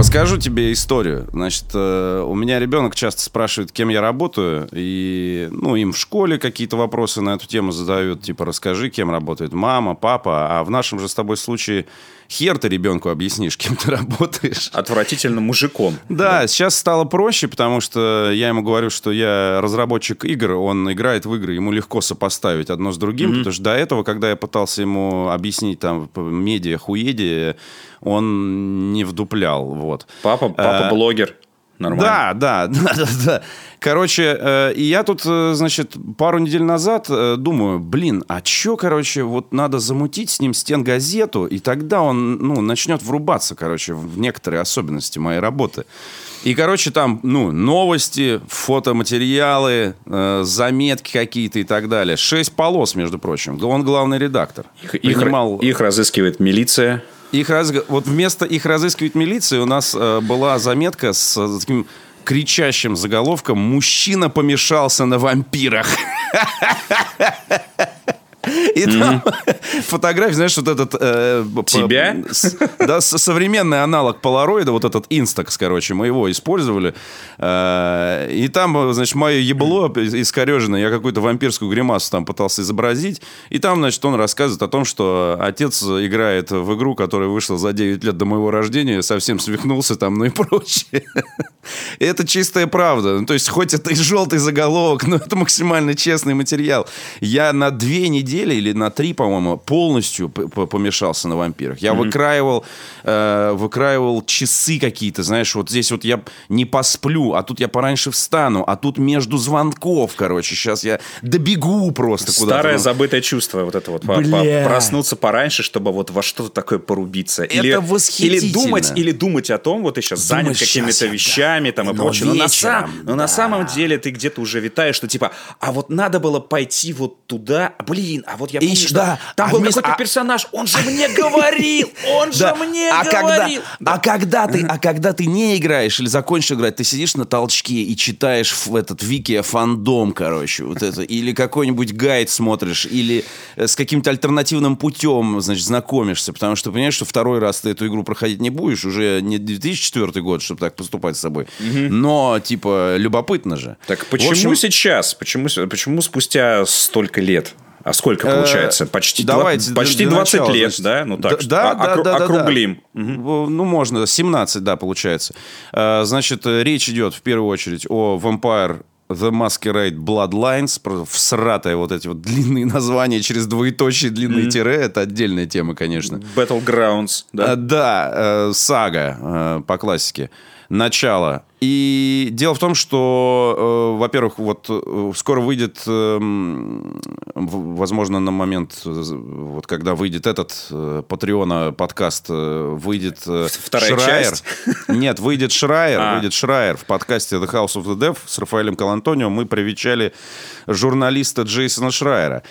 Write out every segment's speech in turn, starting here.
Расскажу тебе историю. Значит, э, у меня ребенок часто спрашивает, кем я работаю, и, ну, им в школе какие-то вопросы на эту тему задают, типа, расскажи, кем работает мама, папа, а в нашем же с тобой случае хер ты ребенку объяснишь, кем ты работаешь. Отвратительным мужиком. Да, сейчас стало проще, потому что я ему говорю, что я разработчик игр, он играет в игры, ему легко сопоставить одно с другим, потому что до этого, когда я пытался ему объяснить там медиа, хуеди, он не вдуплял, вот. Папа, папа Э, блогер. Нормально. Да, да, да, да, да. Короче, э, и я тут, э, значит, пару недель назад э, думаю, блин, а чё, короче, вот надо замутить с ним стенгазету, и тогда он, ну, начнет врубаться, короче, в некоторые особенности моей работы. И, короче, там, ну, новости, фотоматериалы, э, заметки какие-то и так далее. Шесть полос, между прочим. Он главный редактор. Их, их- Принимал- их разыскивает милиция. Их раз... Вот вместо их разыскивает милиция у нас э, была заметка с э, таким кричащим заголовком «Мужчина помешался на вампирах». И там фотография, знаешь, вот этот... э, Тебя? Да, современный аналог полароида, вот этот Instax, короче, мы его использовали. Э, И там, значит, мое ебло искореженное, я какую-то вампирскую гримасу там пытался изобразить. И там, значит, он рассказывает о том, что отец играет в игру, которая вышла за 9 лет до моего рождения, совсем свихнулся там, ну и прочее. И это чистая правда. Ну, то есть, хоть это и желтый заголовок, но это максимально честный материал. Я на две недели или на три, по-моему, полностью помешался на вампирах. Я выкраивал, э, выкраивал часы какие-то, знаешь, вот здесь вот я не посплю, а тут я пораньше встану, а тут между звонков, короче, сейчас я добегу просто куда-то. Старое Ну, забытое чувство вот это вот. по- по- Бля. проснуться пораньше, чтобы вот во что-то такое порубиться. Это или, восхитительно. Или думать, или думать о том, вот ты сейчас занят Думаешь, какими-то щас я, вещами там и Но прочее. Но, на, вечером, сам- но на да. самом деле ты где-то уже витаешь, что типа, а вот надо было пойти вот туда. Блин, а вот я И помню, щ- что да, там а был вместо- какой-то а- персонаж, он же мне говорил, он же мне а говорил. а когда ты, а когда ты не играешь или закончишь играть, ты сидишь на толчке и читаешь в этот вики фандом, короче, вот это, или какой-нибудь гайд смотришь, или э, с каким-то альтернативным путем, значит, знакомишься, потому что понимаешь, что второй раз ты эту игру проходить не будешь, уже не 2004 год, чтобы так поступать с собой, но типа любопытно же. Так почему сейчас? Почему, почему спустя столько лет? А сколько Э, получается? Почти, давайте для- почти для 20 начала, лет, значит. да? Ну так, Да, а- да, окру- да, да, да. округлим. Ну, можно, 17, да, получается. Э, Значит, э, речь идет в первую очередь о Vampire The Masquerade Bloodlines, всратые вот эти вот длинные названия через двоеточие, длинные тире, это отдельная тема, конечно. Battlegrounds, да? Да, сага по классике. Начало. И дело в том, что, э, во-первых, вот э, скоро выйдет, в- возможно, на момент, э, вот когда выйдет этот э, Патреона подкаст, э, выйдет э, Вторая Шрайер. часть? Нет, выйдет Шрайер, А. выйдет Шрайер в подкасте The House of the Dev с Рафаэлем Калантонио. Мы привечали журналиста Джейсона Шрайера.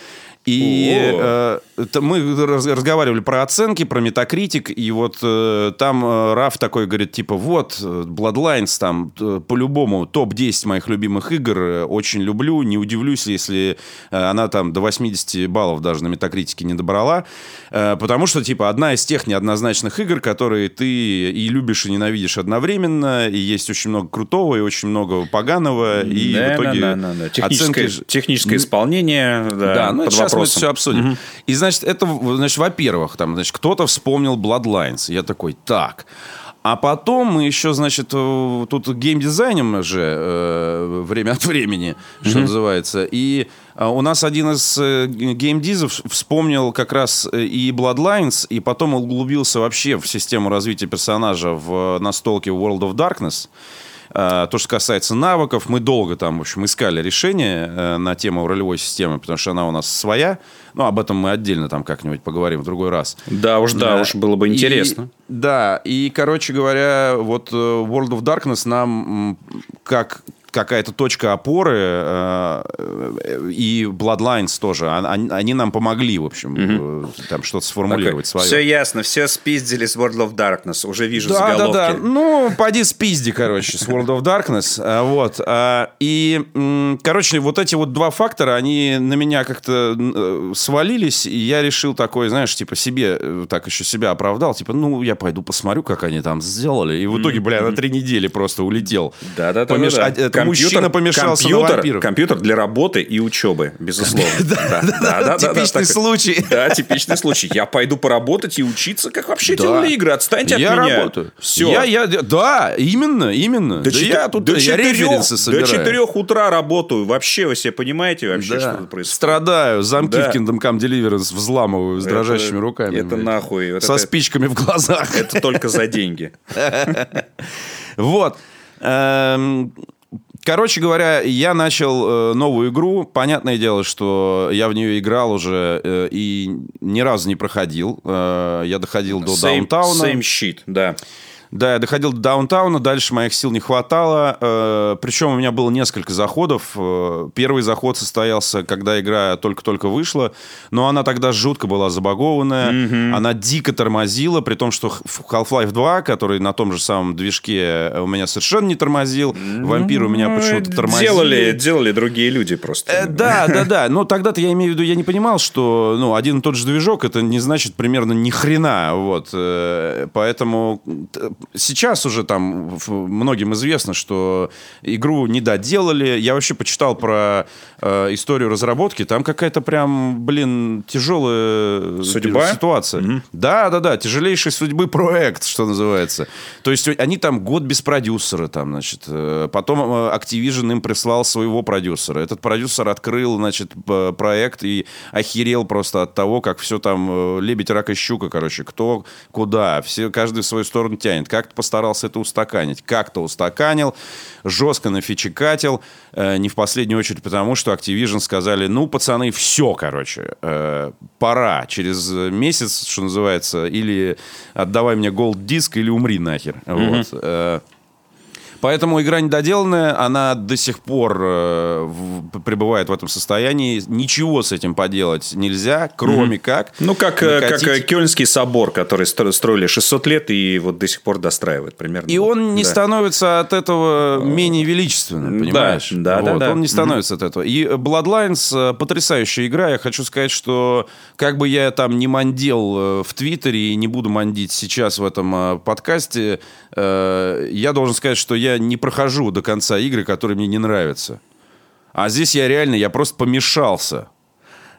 И э, это мы раз- разговаривали про оценки, про метакритик, и вот э, там э, Раф такой говорит, типа, вот, э, Bloodlines там э, по-любому топ-10 моих любимых игр, э, очень люблю, не удивлюсь, если э, она там до 80 баллов даже на метакритике не добрала, э, потому что, типа, одна из тех неоднозначных игр, которые ты и любишь, и ненавидишь одновременно, и есть очень много крутого, и очень много поганого, и Да, в итоге да, да, да. Техническое, оценки... техническое исполнение, да, Да, ну под сейчас мы это вопросом. все обсудим. И, значит, это, значит, во-первых, там, значит, кто-то вспомнил Bloodlines. Я такой, так. А потом мы еще, значит, э, тут геймдизайнем же э, время от времени, что называется. И э, у нас один из э, геймдизов вспомнил как раз э, и Bloodlines, и потом углубился вообще в систему развития персонажа в настолке World of Darkness. Э, То, что касается навыков, мы долго там, в общем, искали решение э, на тему ролевой системы, потому что она у нас своя. Ну, об этом мы отдельно там как-нибудь поговорим в другой раз. Да уж, да, Да. уж было бы И- интересно. да, и, короче говоря, вот э, World of Darkness нам как какая-то точка опоры, э, и Bloodlines тоже, они, они нам помогли, в общем, э, там что-то сформулировать свое. Все ясно, все спиздили с World of Darkness. Уже вижу Да, да, заголовки. да. Ну, поди спизди, короче, с World of Darkness. А, Вот. А, И, короче, вот эти вот два фактора, они на меня как-то э, свалились, и я решил такой, знаешь, типа себе, э, так еще себя оправдал, типа, ну, я пойду посмотрю, как они там сделали. И в итоге, бля, на три недели просто улетел. Да, это мужчина помешался на компьютер, вампиров. Компьютер для работы и учебы, безусловно. Да, да, да, Типичный случай. Да, типичный случай. Я пойду поработать и учиться, как вообще делали игры. Отстаньте от я меня. работаю. Все. Я, я, да, именно, именно. Да я тут до я референсы до собираю. 4 утра работаю. Вообще, вы себе понимаете вообще, что тут происходит? Страдаю, замки в Kingdom Come Deliverance взламываю с дрожащими руками. это нахуй, Со спичками в глазах. Это только за деньги. Вот. Короче говоря, я начал э, новую игру. Понятное дело, что я в нее играл уже э, и ни разу не проходил. Э, я доходил до Same- даунтауна. Same shit, да. Да, я доходил до даунтауна, дальше моих сил не хватало. Э, причем у меня было несколько заходов. Э, первый заход состоялся, когда игра только-только вышла, но она тогда жутко была забагованная. Она дико тормозила, при том, что Half-Life 2, который на том же самом движке э, у меня совершенно не тормозил. Вампир у меня почему-то тормозил. Делали, делали другие люди просто. Э, Да, да, да. Но тогда-то я имею в виду, я не понимал, что ну, один и тот же движок это не значит примерно ни хрена. Вот. Поэтому сейчас уже там многим известно, что игру не доделали. Я вообще почитал про э, историю разработки. Там какая-то прям, блин, тяжелая Судьба? ситуация. Да, да, да. Тяжелейшей судьбы проект, что называется. То есть они там год без продюсера, там, значит. э, Потом э, Activision им прислал своего продюсера. Этот продюсер открыл, значит, проект и охерел просто от того, как все там э, лебедь, рак и щука, короче. Кто куда. Все, каждый в свою сторону тянет. Как-то постарался это устаканить. Как-то устаканил. Жестко нафичекатил. Э, Не в последнюю очередь потому, что Activision сказали, ну, пацаны, все, короче. э, Пора. Через месяц, что называется, или отдавай мне голд диск, или умри нахер. Вот. Э, Поэтому игра недоделанная, она до сих пор э, в- пребывает в этом состоянии. Ничего с этим поделать нельзя, кроме как... Ну, как, э, как накатить- э, Кёльнский собор, который стро- строили 600 лет и вот до сих пор достраивают примерно. И он не Да. становится от этого менее величественным, Да, понимаешь? да, да, Вот, да. Он не становится от этого. И Bloodlines э, потрясающая игра. Я хочу сказать, что как бы я там не мандел э, в Твиттере и не буду мандить сейчас в этом э, подкасте, э, я должен сказать, что я не прохожу до конца игры, которые мне не нравятся. А здесь я реально, я просто помешался.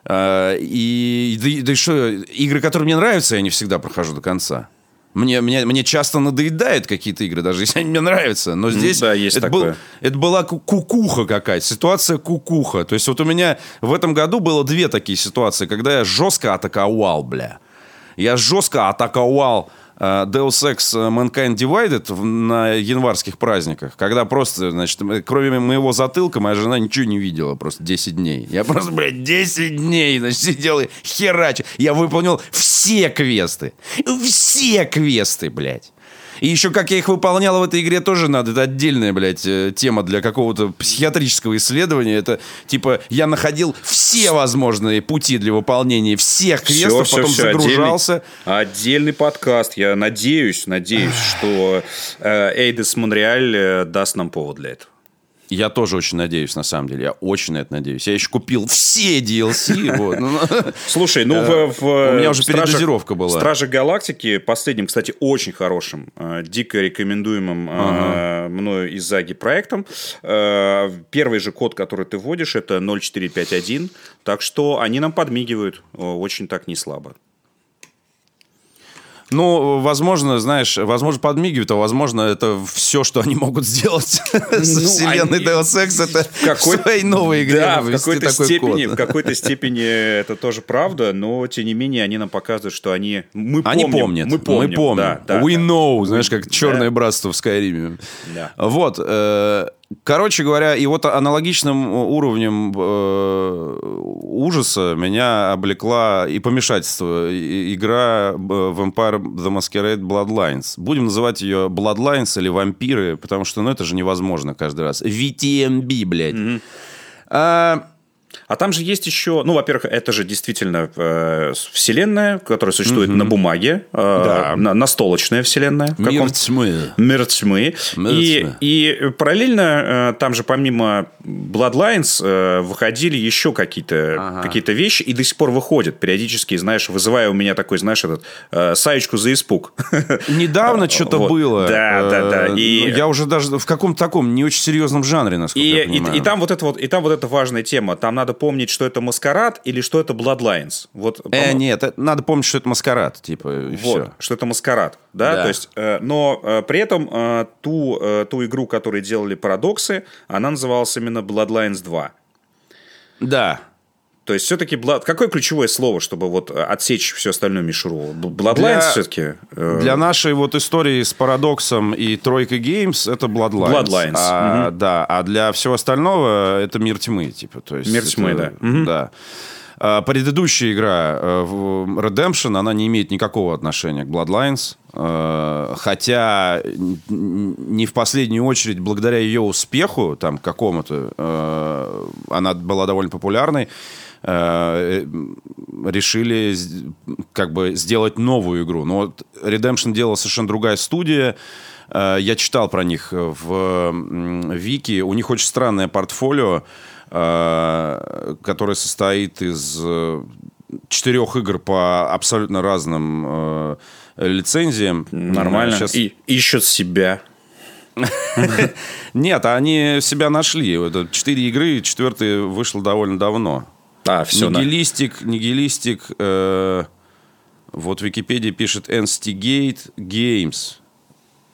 Э, И, да, да и что, игры, которые мне нравятся, я не всегда прохожу до конца. Мне, мне, мне часто надоедают какие-то игры, даже если они мне нравятся. Но здесь да, есть это, такое. был- это была ку- кукуха какая-то, ситуация кукуха. То есть вот у меня в этом году было две такие ситуации, когда я жестко атаковал, бля. Я жестко атаковал Deus Ex Mankind Divided на январских праздниках, когда просто, значит, кроме моего затылка, моя жена ничего не видела просто 10 дней. Я просто, блядь, 10 дней, значит, сидел и херачил. Я выполнил все квесты. Все квесты, блядь. И еще как я их выполнял в этой игре тоже надо. Это отдельная, блядь, э, тема для какого-то психиатрического исследования. Это, типа, я находил все возможные пути для выполнения всех квестов, всё, потом всё, загружался. Отдельный, отдельный подкаст. Я надеюсь, надеюсь, что э, Эйдес Монреаль э, даст нам повод для этого. Я тоже очень надеюсь, на самом деле. Я очень на это надеюсь. Я еще купил все DLC. вот. Ну, Слушай, ну в, в у меня уже Стражах- передозировка была. Стражи Галактики, последним, кстати, очень хорошим, э, дико рекомендуемым э, мною из Заги проектом. Э, первый же код, который ты вводишь, это 0451. Так что они нам подмигивают очень так не слабо. Ну, возможно, знаешь, возможно, подмигивают, а возможно, это все, что они могут сделать с Ну, вселенной они- Deus Ex, это какой- в своей новой игре Да, в какой-то степени, в какой-то степени это тоже правда, но тем не менее они нам показывают, что они мы Они помним, помнят. мы помним, Мы помним. да, да, We know, знаешь, как черное братство в Скайриме. Вот. Э, Короче говоря, и вот аналогичным уровнем э, ужаса меня облекла и помешательство игра Vampire The Masquerade Bloodlines. Будем называть ее Bloodlines или вампиры, потому что ну, это же невозможно каждый раз. VTMB, блядь. Mm-hmm. А, а там же есть еще, ну, во-первых, это же действительно э, вселенная, которая существует mm-hmm. на бумаге, э, да. на, настолочная вселенная. Мир тьмы. Мир тьмы. Мир и, тьмы. и параллельно э, там же помимо Bloodlines э, выходили еще какие-то ага. какие вещи, и до сих пор выходят периодически, знаешь, вызывая у меня такой, знаешь, этот э, саечку за испуг. Недавно что-то вот. было. Да, да, да. Э, и... Я уже даже в каком-то таком не очень серьезном жанре, насколько и, я понимаю. И, и там вот это вот, и там вот эта важная тема. Там надо помнить, что это маскарад или что это Bloodlines. Вот, э, нет, надо помнить, что это маскарад, типа, и вот, все. что это маскарад, да, да. то есть, э, но э, при этом э, ту, э, ту игру, которую делали Парадоксы, она называлась именно Bloodlines 2. Да, то есть все-таки Blood... какое ключевое слово, чтобы вот э, отсечь всю остальную мишуру? Bloodlines для... все-таки? Э... Для нашей вот истории с Парадоксом и Тройкой Геймс это Bloodlines. Bloodlines. А, угу. Да, а для всего остального это Мир тьмы, типа. То есть Мир тьмы, это... да. Угу. Да. А, предыдущая игра э, Redemption, она не имеет никакого отношения к Bloodlines. Хотя не в последнюю очередь благодаря ее успеху, там, какому-то, она была довольно популярной. Э, решили как бы сделать новую игру. Но вот Redemption делала совершенно другая студия. Э, я читал про них в Вики. У них очень странное портфолио, э, которое состоит из четырех игр по абсолютно разным лицензиям. Нормально. Сейчас... И ищут себя. Нет, они себя нашли. Четыре игры, четвертая вышла довольно давно. А, все. Нигилистик, на... нигилистик. Э, вот Википедия пишет Instigate Games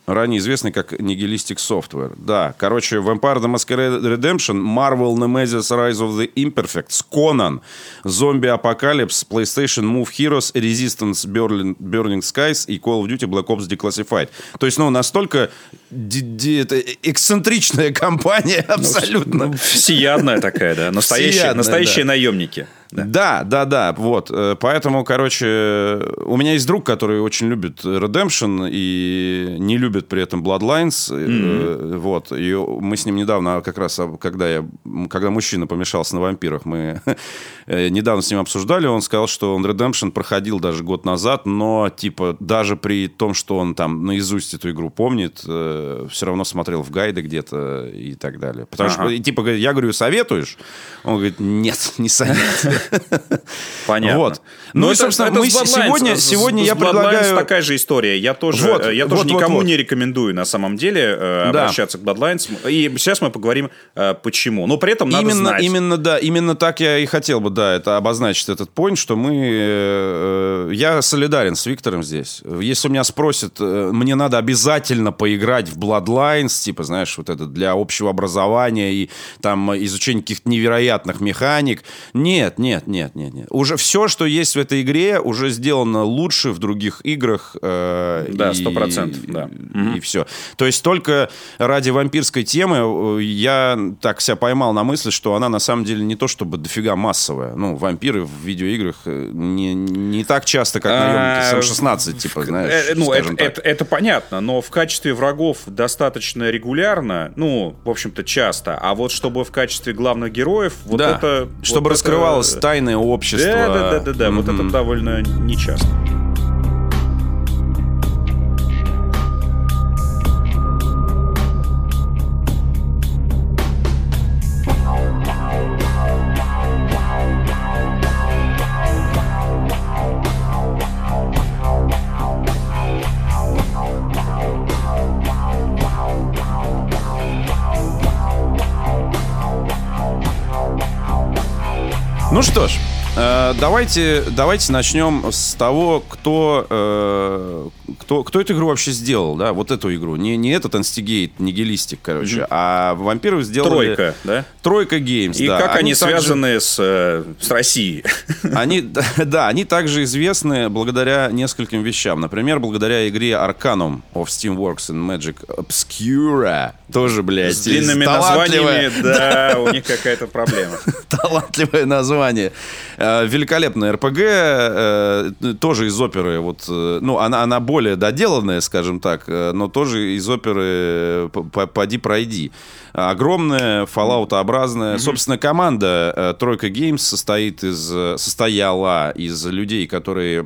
ранее известный как Nihilistic Software. Да, короче, Vampire the Masquerade Redemption, Marvel Nemesis Rise of the Imperfects, Conan, Zombie Apocalypse, PlayStation Move Heroes, Resistance Burning, Burning Skies и Call of Duty Black Ops Declassified. То есть, ну, настолько это эксцентричная компания ну, абсолютно. Ну, всеядная такая, да. Настоящие, Всеядная, настоящие да. наемники. Да. да, да, да, вот. Э, поэтому, короче, у меня есть друг, который очень любит Redemption и не любит при этом Bloodlines. Mm-hmm. Вот. И мы с ним недавно, как раз, когда, я, когда мужчина помешался на вампирах, мы э, недавно с ним обсуждали, он сказал, что он Redemption проходил даже год назад, но, типа, даже при том, что он там наизусть эту игру помнит, все равно смотрел в гайды где-то и так далее. Потому ага. что, типа, я говорю, советуешь? Он говорит, нет, не советую. Понятно. Вот. Ну, ну и, собственно, это мы сегодня, с, сегодня с, я предлагаю... такая же история. Я тоже, вот, я тоже вот, никому вот, не рекомендую, на самом деле, э, да. обращаться к Bloodlines. И сейчас мы поговорим, э, почему. Но при этом надо именно, знать. Именно, да, именно так я и хотел бы, да, это обозначить этот point, что мы... Э, я солидарен с Виктором здесь. Если у меня спросят, мне надо обязательно поиграть в Bloodlines, типа, знаешь, вот это для общего образования и там изучения каких-то невероятных механик. Нет, нет, нет, нет, нет. Уже все, что есть в этой игре, уже сделано лучше в других играх. Э, да, сто процентов, да. И, и все. То есть только ради вампирской темы э, я так себя поймал на мысли, что она на самом деле не то чтобы дофига массовая. Ну, вампиры в видеоиграх э, не, не так часто, как наемники а, СМ-16, типа, знаешь, э, Ну, это, это, это понятно, но в качестве врагов достаточно регулярно, ну, в общем-то, часто. А вот чтобы в качестве главных героев, вот да, это... Чтобы вот раскрывалось это тайное общество. Да, да, да, да, да. Mm-hmm. вот это довольно нечасто. Ну что ж, давайте, давайте начнем с того, кто, э, кто, кто эту игру вообще сделал, да, вот эту игру. Не, не этот Instigate, Nihilistic, короче, mm-hmm. а вампиров сделали... Тройка, да? Troika Games, И да. как они, они связаны с, э, с Россией? Они, да, они также известны благодаря нескольким вещам. Например, благодаря игре Arcanum of Steamworks and Magic Obscura. Тоже, блядь, С длинными названиями, да, у них какая-то проблема. Талантливое название. Э, великолепная РПГ, э, тоже из оперы, вот, э, ну, она, она более доделанная, скажем так, но тоже из оперы «Поди пройди». Огромная, Fallout-образная. Mm-hmm. Собственно, команда Тройка Games состоит из, состояла из людей, которые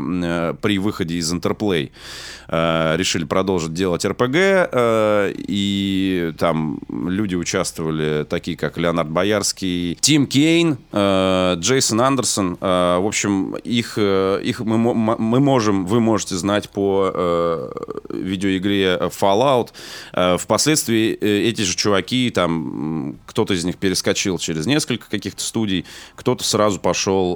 при выходе из Интерплей решили продолжить делать РПГ, и там люди участвовали, такие как Леонард Боярский, Тим Кейн, Джейсон Андерсон, Э, в общем, их, э, их мы, мы можем, вы можете знать по э, видеоигре Fallout. Впоследствии эти же чуваки, там, кто-то из них перескочил через несколько каких-то студий, кто-то сразу пошел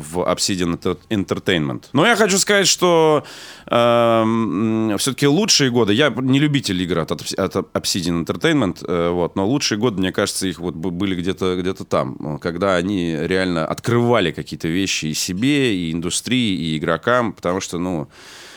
в Obsidian Entertainment. Но я хочу сказать, что э, все-таки лучшие годы, я не любитель игр от, от Obsidian Entertainment, вот, но лучшие годы, мне кажется, их вот были где-то где там, когда они реально открывали какие-то вещи и себе, и индустрии, и игрокам, потому что, ну...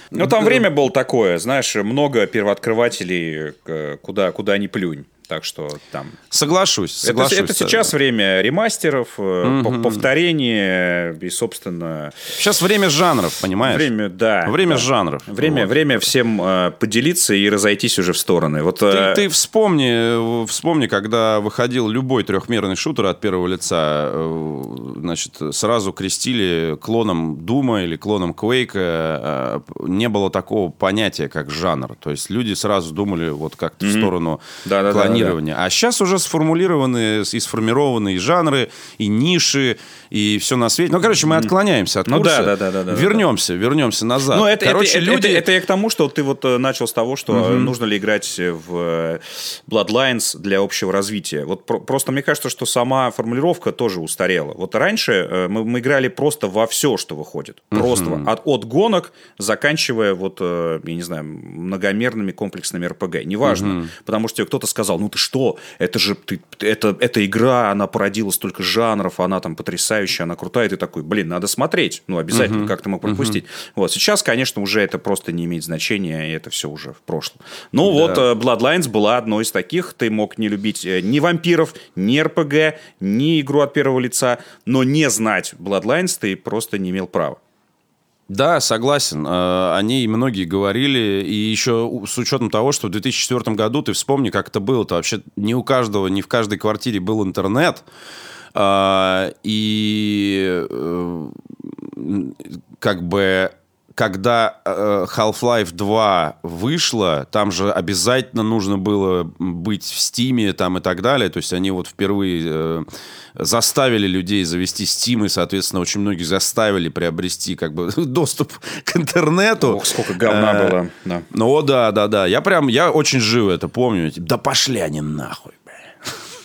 Ну, там время было такое, знаешь, много первооткрывателей, куда, куда ни плюнь. Так что там... Соглашусь, соглашусь. Это, это сейчас время ремастеров, угу. повторения и, собственно... Сейчас время жанров, понимаешь? Время, да. Время да. жанров. Время, вот. время всем э, поделиться и разойтись уже в стороны. Вот, э... ты, ты вспомни, вспомни, когда выходил любой трехмерный шутер от первого лица, э, значит, сразу крестили клоном Дума или клоном Квейка. Э, не было такого понятия, как жанр. То есть люди сразу думали вот как-то mm-hmm. в сторону да, да, клонирования планирования. Да. А сейчас уже сформулированы и сформированы и жанры, и ниши, и все на свете. Ну, короче, мы отклоняемся от ну, курса. Да, да, да, да, вернемся, да. вернемся назад. Ну, это, короче, это, люди... это, это я к тому, что ты вот э, начал с того, что угу. нужно ли играть в э, Bloodlines для общего развития. Вот про- просто мне кажется, что сама формулировка тоже устарела. Вот раньше мы, мы играли просто во все, что выходит. Просто угу. от, от гонок, заканчивая вот, я не знаю, многомерными комплексными РПГ. Неважно. Угу. Потому что кто-то сказал, ну ты что, это же ты, это, эта игра, она породила столько жанров, она там потрясающая, она крутая, и ты такой, блин, надо смотреть, ну, обязательно, uh-huh. как ты мог пропустить. Uh-huh. Вот, сейчас, конечно, уже это просто не имеет значения, и это все уже в прошлом. Ну, да. вот, э, Bloodlines была одной из таких, ты мог не любить э, ни вампиров, ни РПГ, ни игру от первого лица, но не знать Bloodlines ты просто не имел права. Да, согласен. Э, о ней многие говорили. И еще с учетом того, что в 2004 году, ты вспомни, как это было. То вообще не у каждого, не в каждой квартире был интернет. Э, и э, как бы когда Half-Life 2 вышла, там же обязательно нужно было быть в Стиме там и так далее. То есть они вот впервые заставили людей завести Steam, и, соответственно, очень многих заставили приобрести как бы доступ к интернету. Ох, сколько говна э, было. Да. Ну, да, да, да. Я прям, я очень живо это помню. Да пошли они нахуй.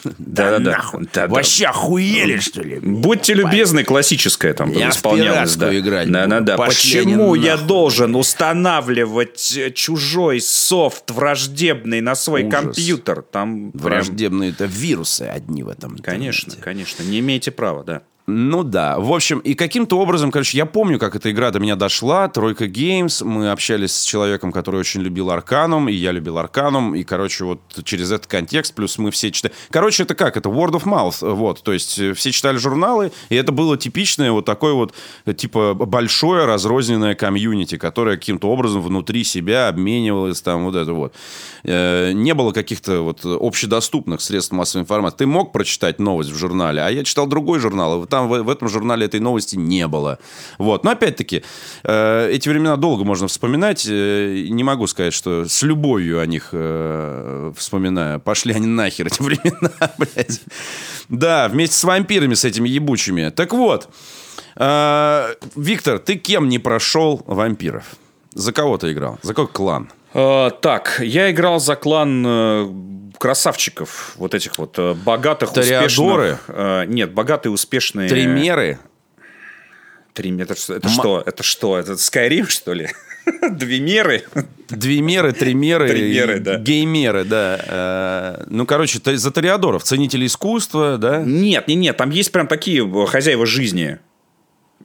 Да, да, да. Вообще охуели, что ли? Будьте любезны, классическое там я исполнялось. Да. играть. Да, да, да. Почему я должен устанавливать э, чужой софт враждебный на свой компьютер? Там враждебные это вирусы одни в этом. Конечно, конечно. Не имеете права, да. Ну да. В общем, и каким-то образом, короче, я помню, как эта игра до меня дошла. Тройка Games. Мы общались с человеком, который очень любил Арканум, и я любил Арканум. И, короче, вот через этот контекст, плюс мы все читали. Короче, это как? Это word of mouth. Вот. То есть э, все читали журналы, и это было типичное вот такое вот, типа, большое разрозненное комьюнити, которое каким-то образом внутри себя обменивалось там вот это вот. Э, не было каких-то вот общедоступных средств массовой информации. Ты мог прочитать новость в журнале, а я читал другой журнал, там в, в этом журнале этой новости не было. Вот. Но опять-таки, э, эти времена долго можно вспоминать. Э, не могу сказать, что с любовью о них э, вспоминаю. Пошли они нахер, эти времена, блядь. Да, вместе с вампирами, с этими ебучими. Так вот, э, Виктор, ты кем не прошел вампиров? За кого ты играл? За какой клан? Uh, так, я играл за клан uh, красавчиков, вот этих вот uh, богатых, Тореадоры? успешных... нет, богатые, успешные... Тримеры? Три метра. Это что? Это что? Это Skyrim, что ли? Две меры? Две меры, три меры. Три меры, да. Гей-меры, да. Э, Ну, короче, за Тореадоров, ценители искусства, да? Нет, нет, нет, там есть прям такие э, хозяева жизни.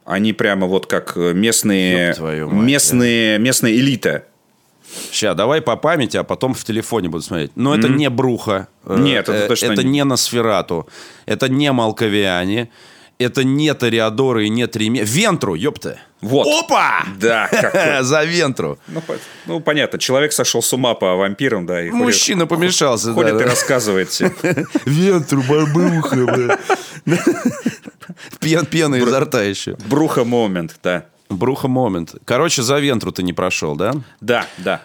Они прямо вот как э, местные, местные, местная элита. Сейчас, давай по памяти, а потом в телефоне буду смотреть. Но это не Бруха. Нет, это точно Это не. Носферату. Это не Малковиане. Это не Тореадоры и не Триме. Вентру, ёпта. Вот. Опа! Да, какой. За Вентру. Ну, по- ну, понятно, человек сошел с ума по вампирам, да. И ходит- Мужчина помешался. Ходит да, и да. рассказывает всем. Вентру, бабуха, бля. Пен, пена изо рта еще. Бруха момент, да. Бруха момент. Короче, за Вентру ты не прошел, да? Да, да.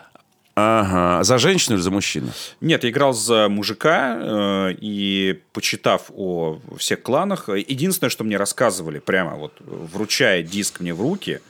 Ага. За женщину или за мужчину? Нет, я играл за мужика, э, и почитав о всех кланах, э, единственное, что мне рассказывали, прямо вот вручая диск мне в руки,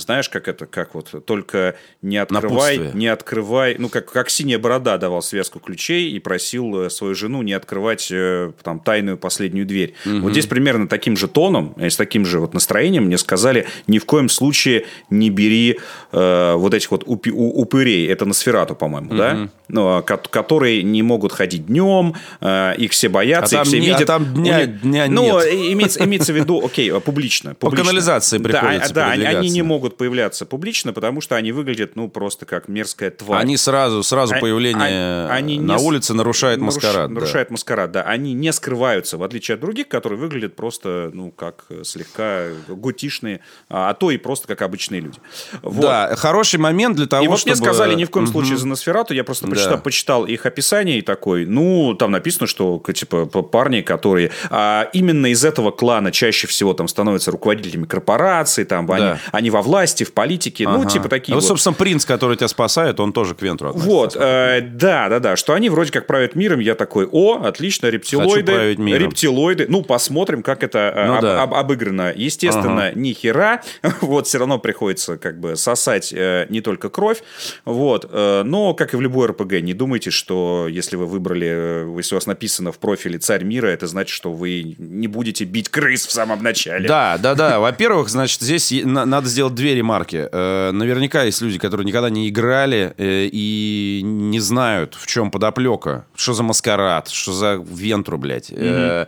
знаешь, как это, как вот, только не открывай, Напутствие. не открывай, ну, как, как синяя борода давал связку ключей и просил э, свою жену не открывать э, там тайную последнюю дверь. Вот здесь примерно таким же тоном, э, с таким же вот настроением мне сказали, ни в коем случае не бери э, вот этих вот упи- у- упырей, это на сферату, по-моему, да? Ну, а, ко- которые не могут ходить днем, э, их все боятся, А их все не- а видят. там дня- них- дня ну, нет. э, имеется, имеется в виду, окей, э, публично. По публично. канализации Да, приходится а- да, они, не передвигаться. Могут появляться публично, потому что они выглядят, ну, просто как мерзкая тварь. Они сразу, сразу А- появление а- они на не улице нарушает наруш- маскарад. да. Нарушает маскарад, да. Они не скрываются, в отличие от других, которые выглядят просто, ну, как э, слегка гутишные, а а то и просто как обычные люди. Вот. Да, хороший момент для того, И вот чтобы... мне сказали ни в коем случае за Носферату, я просто почитал, Да. почитал их описание и такой, ну, там написано, что, типа, парни, которые а, именно из этого клана чаще всего там становятся руководителями корпораций, там, они, Да. они во власти, в политике, ну, Ага. типа такие Ну, вот. собственно, принц, который тебя спасает, он тоже к Вентру относится. Вот, э, да, да, да, что они вроде как правят миром, я такой, о, отлично, рептилоиды, рептилоиды, ну, посмотрим, как это э, Ну об- да. об- обыграно. Естественно, ни хера, вот, все равно приходится как бы сосать э, не только кровь, вот, э, но, как и в любой РПГ, не думайте, что если вы выбрали, э, если у вас написано в профиле «Царь мира», это значит, что вы не будете бить крыс в самом начале. Да, да, да. Во-первых, значит, здесь надо сделать две ремарки. Э, Наверняка есть люди, которые никогда не играли э, и не знают, в чем подоплека. Что за маскарад, что за Вентру, блядь. Э,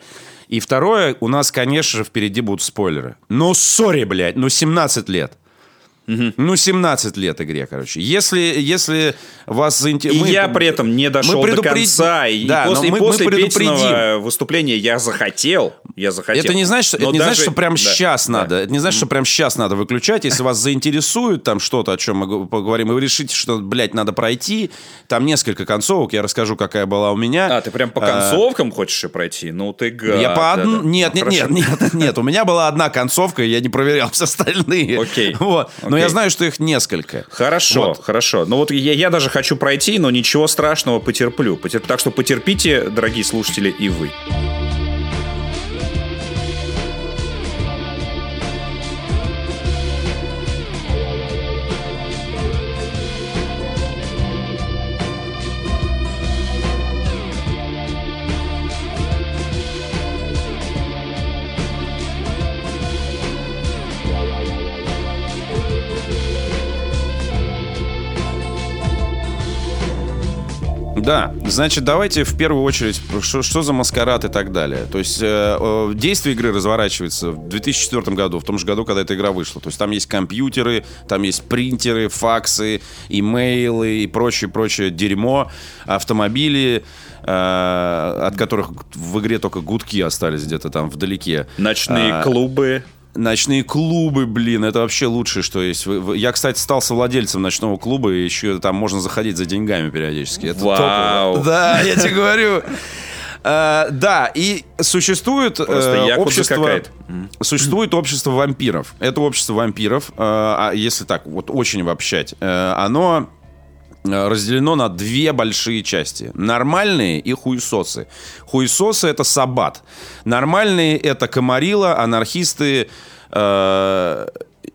И второе, у нас, конечно же, впереди будут спойлеры. Ну, сори, блядь, ну 17 лет. Ну, 17 лет игре, короче. Если, если вас И заинтересует... я при этом не дошел до предупред- конца. И, Да, и после, но и мы- мы после предупредим. Выступления я захотел. Я захотел. Это не значит, что, это не значит, даже- что прям да, сейчас да. надо. Это не значит, что прям сейчас надо выключать. Если вас заинтересует там что-то, о чем мы поговорим, и вы решите, что, блядь, надо пройти, там несколько концовок, я расскажу, какая была у меня. А, ты прям по А, концовкам хочешь и пройти? Ну ты гад. Я по да, одну... да. Нет, нет, Хорошо. нет, нет, нет. У меня была одна концовка, я не проверял все остальные. Окей. Вот. Но Окей. я знаю, что их несколько. Хорошо, Вот. хорошо. Ну вот я, я даже хочу пройти, но ничего страшного, потерплю. Потерп- Так что потерпите, дорогие слушатели, и вы. Да, значит, давайте в первую очередь, что, что за маскарад и так далее. То есть э, э, действие игры разворачивается в 2004 году, в том же году, когда эта игра вышла. То есть там есть компьютеры, там есть принтеры, факсы, имейлы и прочее-прочее дерьмо, автомобили, э, от которых в игре только гудки остались где-то там вдалеке. Ночные А, клубы. Ночные клубы, блин, это вообще лучшее, что есть. Я, кстати, стал совладельцем ночного клуба, и еще там можно заходить за деньгами периодически. Это Вау. топово. Да, я тебе говорю. Э, Да, и существует э, общество... Существует общество вампиров. Это общество вампиров, э, а если так вот очень обобщать, э, оно разделено на две большие части. Нормальные и хуесосы. Хуесосы — это сабат. Нормальные — это комарила, анархисты э,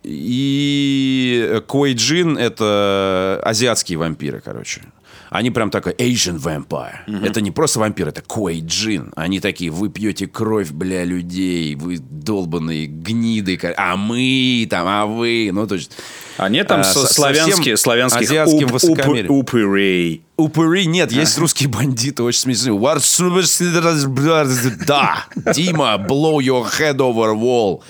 и Куэйджин — это азиатские вампиры, короче. Они прям такой Asian Vampire. Это не просто вампир, это Куэйджин. Они такие, вы пьете кровь, бля, людей, вы долбанные гниды. А мы там, а вы. Ну, то есть... А нет там а, со- славянские, совсем славянских азиатским уп- уп- высокомерием. упырей. Упыри нет, есть русские бандиты, очень смешные. Да, Дима, blow your head over wall.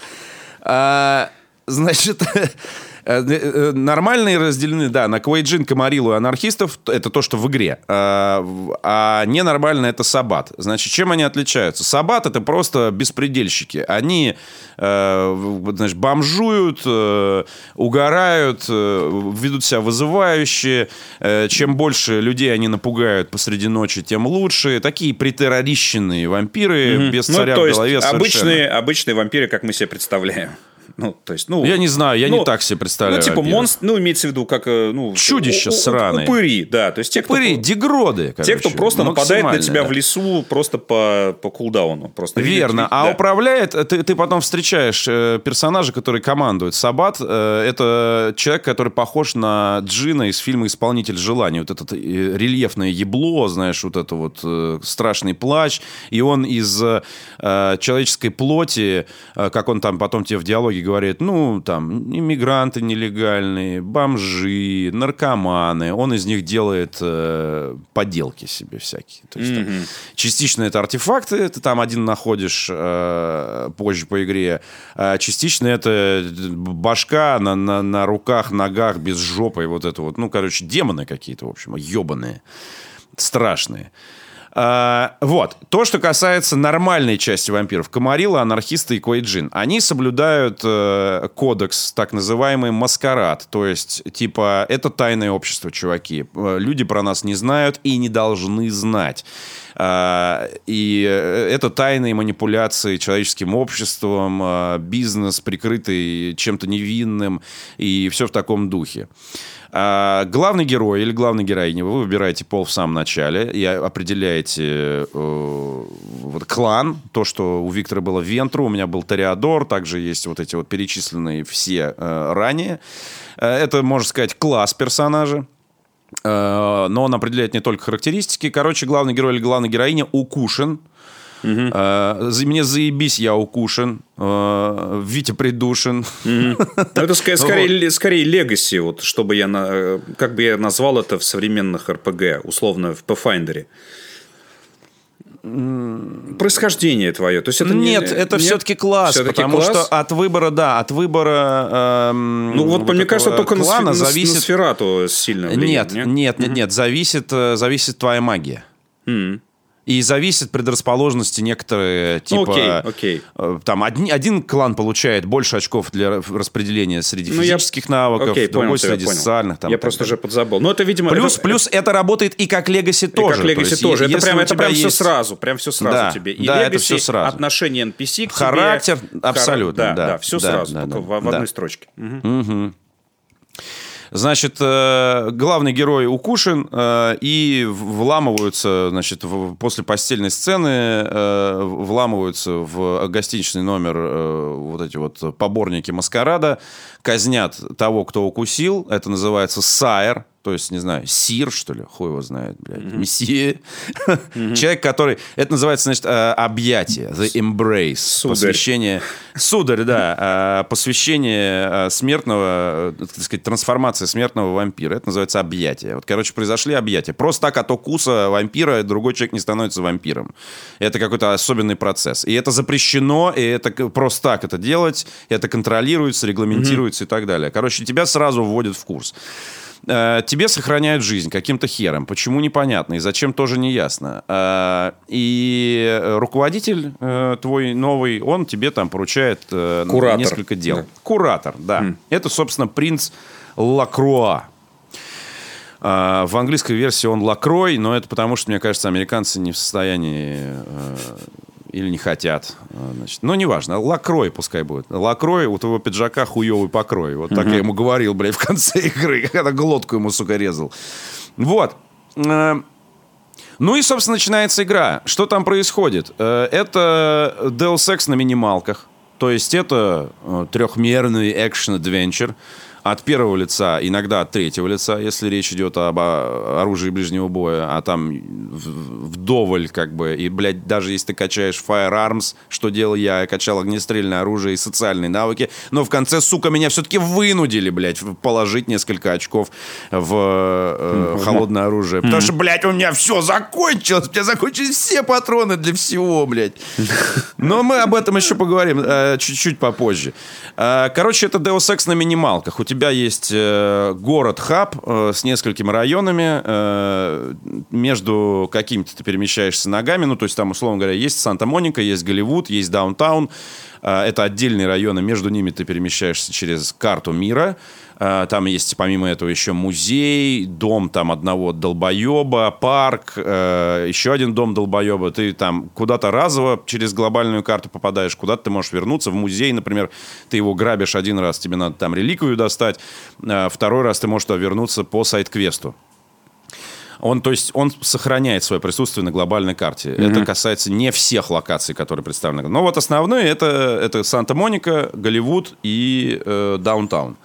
А, значит, нормальные разделены, да, на Квейджин, Камарилу и анархистов, это то, что в игре. А, в- а ненормально это Сабат. Значит, чем они отличаются? Сабат это просто беспредельщики. Они, э, значит, бомжуют, э, угорают, э, ведут себя вызывающе. Э, чем больше людей они напугают посреди ночи, тем лучше. Такие притеррорищенные вампиры без Ну, царя то в есть голове совершенно. обычные, обычные вампиры, как мы себе представляем. Ну, то есть, ну... Я не знаю, я ну, не так себе представляю Ну, типа монстр, ну, имеется в виду, как, э, ну... Чудища сраные. Упыри, да. То есть те, кто... Упыри, дегроды, Те, кто короче, просто нападает на тебя да. в лесу просто по, по кулдауну. Просто Верно. видит- А да. управляет, э, ты, ты потом встречаешь э, персонажа, который командует. Сабат э, это человек, который похож на Джина из фильма «Исполнитель желаний». Вот этот э, рельефное ебло, знаешь, вот это вот э, страшный плач. И он из э, человеческой плоти, э, как он там потом тебе в диалоге говорит, ну, там, иммигранты нелегальные, бомжи, наркоманы. Он из них делает э, поделки себе всякие. То есть, там, частично это артефакты, ты там один находишь э, позже по игре. А частично это башка на, на, на руках, ногах, без жопы. Вот это вот. Ну, короче, демоны какие-то, в общем, ебаные. Страшные. А, вот. То, что касается нормальной части вампиров. Камарила, анархисты и Куэйджин. Они соблюдают э, кодекс, так называемый маскарад. То есть, типа, это тайное общество, чуваки. Э, Люди про нас не знают и не должны знать. А, И э, это тайные манипуляции человеческим обществом, а, бизнес, прикрытый чем-то невинным, и все в таком духе. А, Главный герой или главная героиня, вы выбираете пол в самом начале и определяете э, вот клан, то, что у Виктора было Вентру, у меня был Тореадор, также есть вот эти вот перечисленные все э, ранее. Э, Это, можно сказать, класс персонажа. Э, но он определяет не только характеристики. Короче, главный герой или главная героиня укушен. За- Мне заебись, я укушен. Э, Витя придушен. Ну, это скорее, ле- скорее легаси, вот, чтобы я, на- как бы я назвал это в современных РПГ, условно, в Pathfinder. Происхождение твое. То есть это не- Нет, это все-таки класс, Всё-таки потому класс? что от выбора, да, от выбора. эм, Ну вот, мне этого кажется, только на, клана на- зависит. на сферату сильно влияет, Нет, нет, нет, нет, зависит, э, зависит твоя магия. И зависит предрасположенности некоторые, Ну, типа... окей, окей. э, Там одни- один клан получает больше очков для распределения среди Ну, я- физических навыков, Окей, другой понял среди понял. социальных. Там, я так просто далее. уже подзабыл. Но это, видимо... Плюс, это- плюс это работает и как легаси И тоже. как То Legacy есть, тоже. Это прям, это прям все есть- сразу. Прям все сразу Да, тебе. И да, это Legacy, всё сразу. отношение NPC к тебе. Характер, хар- абсолютно, Да, да. да, все Да, сразу. да, только да, в, в да. одной строчке. Мгм. Значит, э, главный герой укушен, э, и вламываются, значит, после постельной сцены э, вламываются в гостиничный номер вот эти вот поборники маскарада, казнят того, кто укусил. Это называется сайр, то есть, не знаю, сир, что ли, хуй его знает, блядь, месье. Человек, который... Это называется, значит, э, объятие, the embrace, Сударь. посвящение... Сударь, да, э, посвящение э, смертного, так сказать, трансформация смертного вампира. Это называется объятие. Вот, короче, произошли объятия. Просто так от укуса вампира другой человек не становится вампиром. Это какой-то особенный процесс. И это запрещено, и это просто так это делать, это контролируется, регламентируется и так далее. Короче, тебя сразу вводят в курс. Э, Тебе сохраняют жизнь каким-то хером. Почему непонятно и зачем тоже не ясно. Э, И руководитель э, твой новый, он тебе там поручает Куратор. несколько дел. Да. Куратор, да. Это, собственно, принц Лакруа. В английской версии он Лакрой, но это потому, что, мне кажется, американцы не в состоянии или не хотят. э, Значит, ну, неважно. Лакрой пускай будет. Лакрой, у твоего пиджака хуевый покрой. Вот так я ему говорил, блядь, в конце игры, когда глотку ему, сука, резал. Вот. Э, Ну и, собственно, начинается игра. Что там происходит? Э, Это Deus Ex на минималках. То есть это э, трехмерный экшен-адвенчер. От первого лица, иногда от третьего лица, если речь идет об а, оружии ближнего боя, а там вдоволь как бы, и, блядь, даже если ты качаешь Firearms, что делал я, я качал огнестрельное оружие и социальные навыки, но в конце, сука, меня все-таки вынудили, блядь, положить несколько очков в э, холодное оружие. Потому что, блядь, у меня все закончилось, у меня закончились все патроны для всего, блядь. Но мы об этом еще поговорим э, чуть-чуть попозже. Э, короче, это Deus Ex на минималках. У тебя есть э, город-хаб э, с несколькими районами, э, между какими-то ты перемещаешься ногами, ну, то есть там, условно говоря, есть Санта-Моника, есть Голливуд, есть Даунтаун, это отдельные районы, между ними ты перемещаешься через карту мира, там есть помимо этого еще музей, дом там одного долбоеба, парк, э, еще один дом долбоеба. Ты там куда-то разово через глобальную карту попадаешь, куда-то ты можешь вернуться. В музей, например, ты его грабишь один раз, тебе надо там реликвию достать. Второй раз ты можешь вернуться по сайт-квесту. Он, то есть, он сохраняет свое присутствие на глобальной карте. Mm-hmm. Это касается не всех локаций, которые представлены. Но вот основные это, это Санта-Моника, Голливуд и э, Даунтаун.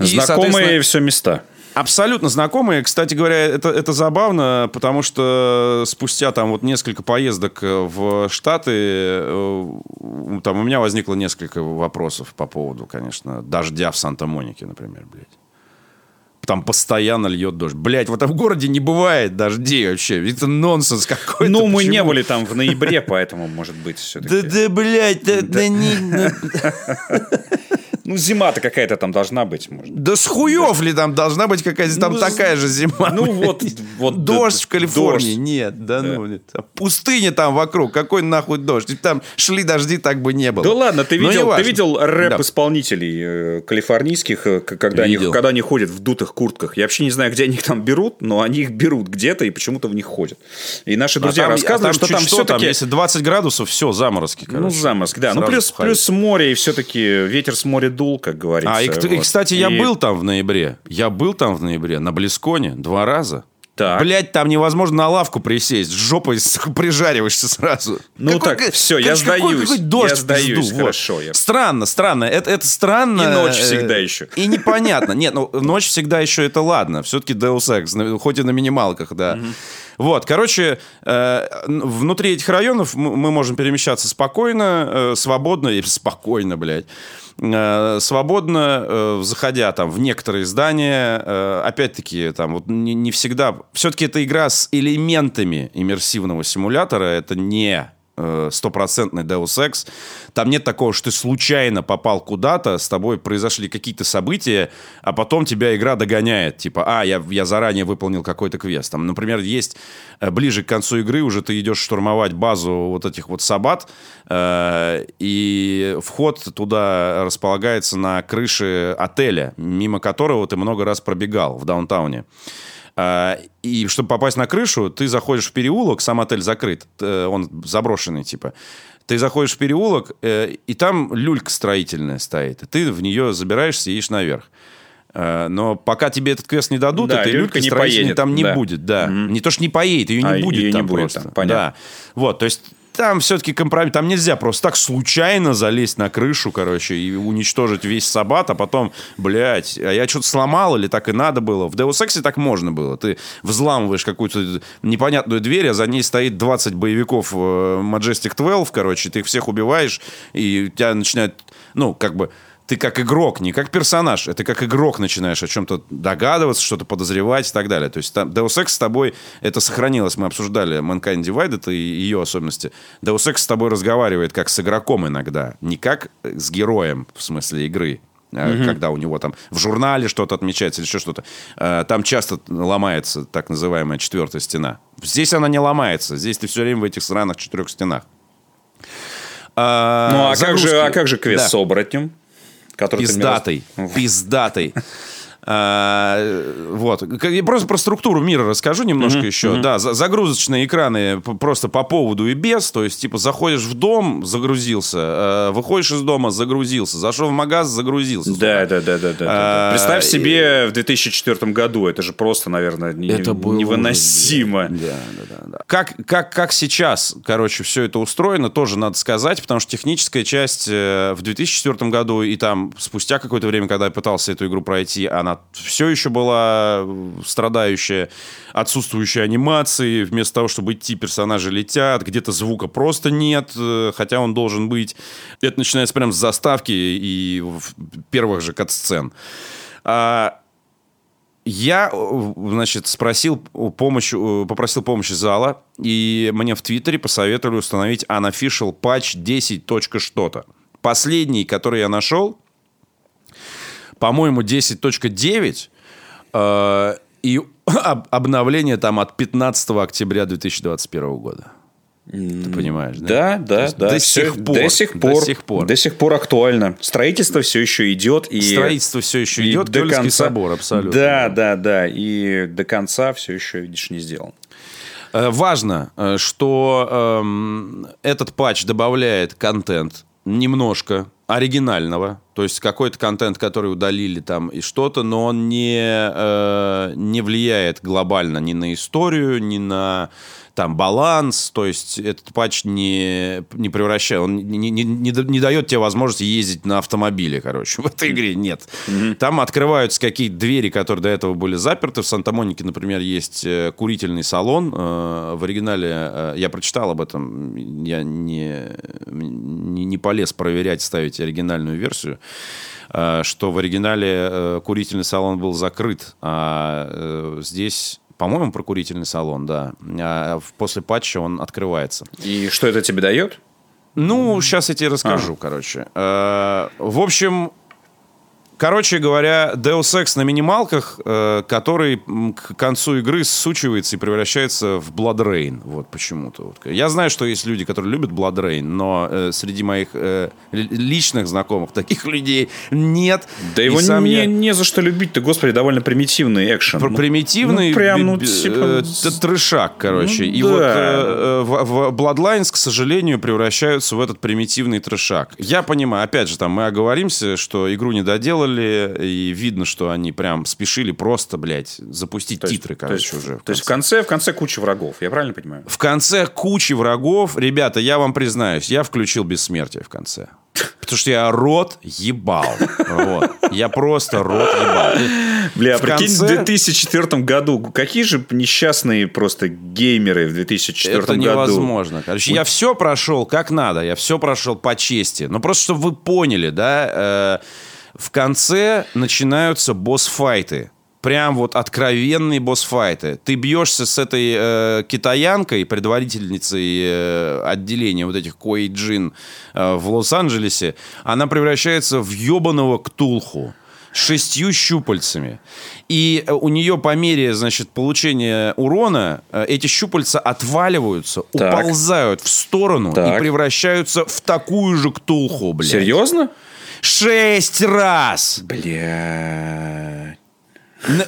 Знакомые все места. Абсолютно знакомые. Кстати говоря, это, это забавно, потому что спустя там вот несколько поездок в Штаты, э, там у меня возникло несколько вопросов по поводу, конечно, дождя в Санта-Монике, например, блядь там постоянно льет дождь. Блять, в этом городе не бывает дождей вообще. Это нонсенс какой-то. Ну, мы Почему? не были там в ноябре, поэтому, может быть, все-таки. Да, да, блядь, да, да не... Ну, ну, зима-то какая-то там должна быть. Может. Да с хуев да. ли там должна быть какая-то там ну, такая же зима? Ну, вот, вот. Дождь да, в Калифорнии. Дождь. Нет, да, да ну. Пустыня там вокруг. Какой нахуй дождь? Там шли дожди, так бы не было. Да ладно, ты видел, ты видел рэп-исполнителей э, калифорнийских, э, когда они, когда они ходят в дутых куртках? Я вообще не знаю, где они их там берут, но они их берут где-то и почему-то в них ходят. И наши а друзья а там, рассказывают, а там что там все-таки... Если 20 градусов, все, заморозки, короче. Ну, заморозки, да. Ну, плюс, плюс море, и все-таки ветер с моря дул, как говорится. А, и, вот. и кстати, я был там в ноябре. Я был там в ноябре на Близконе два раза. Так. Блять, там невозможно на лавку присесть, с жопой прижариваешься сразу. Ну какой, так, все, я сдаюсь. Какой дождь я сдаюсь, пизду, хорошо. Вот. Я... Странно, странно, это, это странно. И ночь всегда еще. И непонятно. Нет, ну ночь всегда еще это ладно. Все-таки Deus Ex, хоть и на минималках, да. Вот, короче, э, внутри этих районов мы можем перемещаться спокойно, э, свободно, и спокойно, блядь. Э, свободно, э, заходя там в некоторые здания, э, опять-таки, там вот не, не всегда... Все-таки это игра с элементами иммерсивного симулятора, это не стопроцентный Deus Ex. Там нет такого, что ты случайно попал куда-то, с тобой произошли какие-то события, а потом тебя игра догоняет. Типа, а, я, я заранее выполнил какой-то квест. Там, например, есть ближе к концу игры уже ты идешь штурмовать базу вот этих вот сабат, э, и вход туда располагается на крыше отеля, мимо которого ты много раз пробегал в даунтауне. И чтобы попасть на крышу, ты заходишь в переулок, сам отель закрыт, э, он заброшенный типа. Ты заходишь в переулок, э, и там люлька строительная стоит. И ты в нее забираешься и едешь наверх. Э, но пока тебе этот квест не дадут, да, этой люльки строительной там не да. будет. Да. Угу. Не то, что не поедет, ее не а, будет ее там не будет просто. Там, понятно. Да. Вот, то есть там все-таки компромисс. Там нельзя просто так случайно залезть на крышу, короче, и уничтожить весь сабат, а потом, блядь, а я что-то сломал или так и надо было. В Deus Ex так можно было. Ты взламываешь какую-то непонятную дверь, а за ней стоит 20 боевиков э, Majestic 12, короче, ты их всех убиваешь, и тебя начинают, ну, как бы ты как игрок, не как персонаж, это как игрок начинаешь о чем-то догадываться, что-то подозревать и так далее. То есть там Deus Ex с тобой, это сохранилось, мы обсуждали Mankind Divided и ее особенности. Deus Ex с тобой разговаривает как с игроком иногда, не как с героем в смысле игры, Mm-hmm. когда у него там в журнале что-то отмечается или еще что-то. А, там часто ломается так называемая четвертая стена. Здесь она не ломается. Здесь ты все время в этих сраных четырех стенах. А, ну, а как, же, а как же квест да. с оборотнем? Который пиздатой, пиздатой. А, вот. Я просто про структуру мира расскажу немножко еще. Да, загрузочные экраны просто по поводу и без. То есть, типа, заходишь в дом, загрузился. А, выходишь из дома, загрузился. Зашел в магаз, загрузился. Да, да, да, да, да. А, Представь себе в 2004 году. Это же просто, наверное, невыносимо. Да, да, да, как, как, как сейчас, короче, все это устроено, тоже надо сказать, потому что техническая часть э, в 2004 году и там спустя какое-то время, когда я пытался эту игру пройти, она все еще была страдающая, отсутствующей анимации, вместо того, чтобы идти, персонажи летят, где-то звука просто нет, э, хотя он должен быть. Это начинается прямо с заставки и первых же кат-сцен. А, я, значит, спросил помощь, попросил помощи зала, и мне в Твиттере посоветовали установить unofficial patch 10. что-то. Последний, который я нашел, по-моему, 10.9, э, и обновление там от 15 октября 2021 года. Ты понимаешь, да? Да, да, да. До сих пор. До сих пор. До сих пор. До сих пор актуально. Строительство все еще идет. И, Строительство все еще идет. До конца, собор, абсолютно. Да, да, да. И до конца все еще, видишь, не сделан. Э, важно, э, что эм, этот патч добавляет контент немножко оригинального, то есть какой-то контент, который удалили там и что-то, но он не, э, не влияет глобально ни на историю, ни на там баланс, то есть этот патч не, не превращает, он не, не, не, не дает тебе возможности ездить на автомобиле, короче, в этой игре нет. Mm-hmm. Там открываются какие-то двери, которые до этого были заперты. В Санта-Монике, например, есть э, курительный салон. Э, в оригинале, э, я прочитал об этом, я не, не, не полез проверять, ставить оригинальную версию что в оригинале курительный салон был закрыт, а здесь по-моему, прокурительный салон, да. А после патча он открывается. И что это тебе дает? Ну, сейчас я тебе расскажу, а. короче. Э, в общем, Короче говоря, Deus Ex на минималках, э, который к концу игры сучивается и превращается в Blood Rain. Вот почему-то. Вот. Я знаю, что есть люди, которые любят Blood Rain, но э, среди моих э, личных знакомых таких людей нет. Да и его не, я... не за что любить-то, господи, довольно примитивный экшен. Ну, примитивный, ну, прям, ну, типа... э, трешак, короче. Ну, и да. вот э, в, в Bloodlines, к сожалению, превращаются в этот примитивный трешак. Я понимаю, опять же, там мы оговоримся, что игру не доделали, делали, и видно, что они прям спешили просто, блядь, запустить то титры, есть, короче, то есть, уже. То есть в конце, в конце куча врагов, я правильно понимаю? В конце кучи врагов. Ребята, я вам признаюсь, я включил бессмертие в конце. Потому что я рот ебал. Вот. Я просто рот ебал. Бля, в прикинь, конце... в 2004 году какие же несчастные просто геймеры в 2004 Это году. Это невозможно. Короче, я все прошел как надо. Я все прошел по чести. Но просто, чтобы вы поняли, да, э, в конце начинаются босс-файты. Прям вот откровенные босс-файты. Ты бьешься с этой э, китаянкой, предварительницей э, отделения вот этих Кои-Джин э, в Лос-Анджелесе. Она превращается в ебаного ктулху шестью щупальцами. И э, у нее по мере, значит, получения урона э, эти щупальца отваливаются, так. уползают в сторону так. и превращаются в такую же ктулху, блядь. Серьезно? Шесть раз! Бля.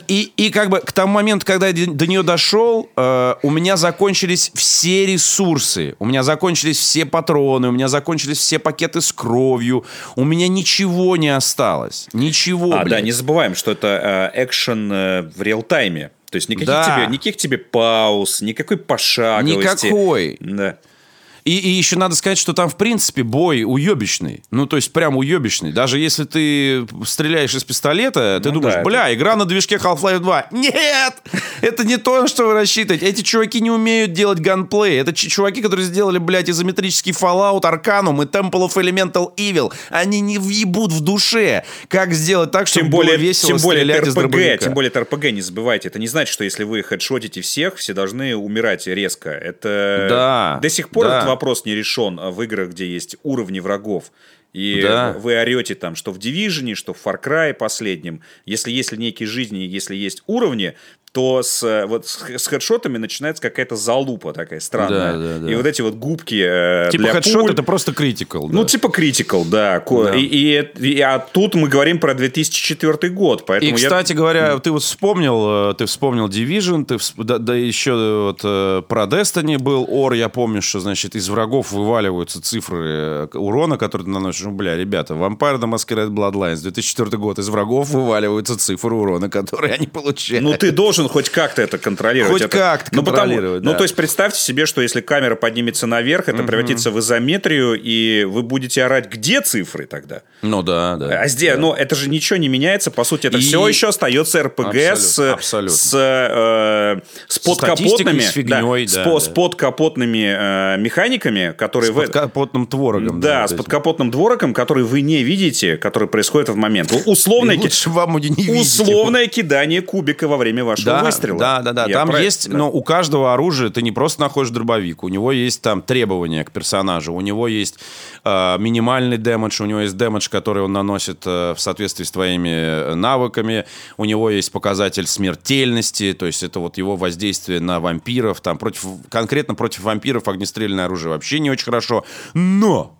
И, и как бы к тому моменту, когда я до нее дошел, э, у меня закончились все ресурсы. У меня закончились все патроны, у меня закончились все пакеты с кровью. У меня ничего не осталось. Ничего, А, блядь. да, не забываем, что это э, экшен э, в реал-тайме. То есть никаких, да. тебе, никаких тебе пауз, никакой пошаговости. Никакой. Да. И, и еще надо сказать, что там, в принципе, бой уебищный. Ну, то есть, прям уебищный. Даже если ты стреляешь из пистолета, ты ну, думаешь, да, бля, это... игра на движке Half-Life 2. Нет! Это не то, на что вы рассчитываете. Эти чуваки не умеют делать ганплей. Это чуваки, которые сделали, блядь, изометрический Fallout, Arcanum и Temple of Elemental Evil. Они не въебут в душе. Как сделать так, чтобы тем более, было весело тем более стрелять из дробовика. Тем более это РПГ, не забывайте. Это не значит, что если вы хедшотите всех, все должны умирать резко. Это да, до сих пор да вопрос не решен а в играх, где есть уровни врагов. И да. вы орете там, что в Division, что в Far Cry последнем. Если есть линейки жизни, если есть уровни, то с, э, вот, с хедшотами начинается какая-то залупа такая странная. Да, да, да. И вот эти вот губки э, Типа для хедшот пуль... это просто критикал. Да. Ну, типа критикал, да. да. И, и, и, а тут мы говорим про 2004 год. Поэтому и, кстати я... говоря, ты вот вспомнил, э, ты вспомнил Division, ты всп... да, да еще вот э, про Destiny был Ор, я помню, что, значит, из врагов вываливаются цифры урона, которые ты наносишь. Ну, бля, ребята, Vampire the Masquerade Bloodlines, 2004 год, из врагов вываливаются цифры урона, которые они получают. Ну, ты должен должен хоть как-то это контролировать. Хоть это, как-то ну, потому- контролировать, Ну, да. то есть представьте себе, что если камера поднимется наверх, это превратится в изометрию, и вы будете орать, где цифры тогда? Ну да, да. А здесь, ну, это же ничего не меняется, по сути, это И- все еще остается РПГ с, Абсолютно, абсолютно. с, э, с подкапотными, с фигней, с, да, по- да. с подкапотными э, механиками, которые С подкапотным творогом. Да, вот с подкапотным двороком, который вы не видите, который происходит в момент. Условное, ки- вам не условное кидание кубика во время вашего Да, выстрела. да, да, да. Я Там про- есть, да. но у каждого оружия ты не просто находишь дробовик, у него есть там требования к персонажу, у него есть э, минимальный дэмэдж, у него есть дэмэдж, который он наносит э, в соответствии с твоими э, навыками, у него есть показатель смертельности, то есть это вот его воздействие на вампиров, там против, конкретно против вампиров огнестрельное оружие вообще не очень хорошо, но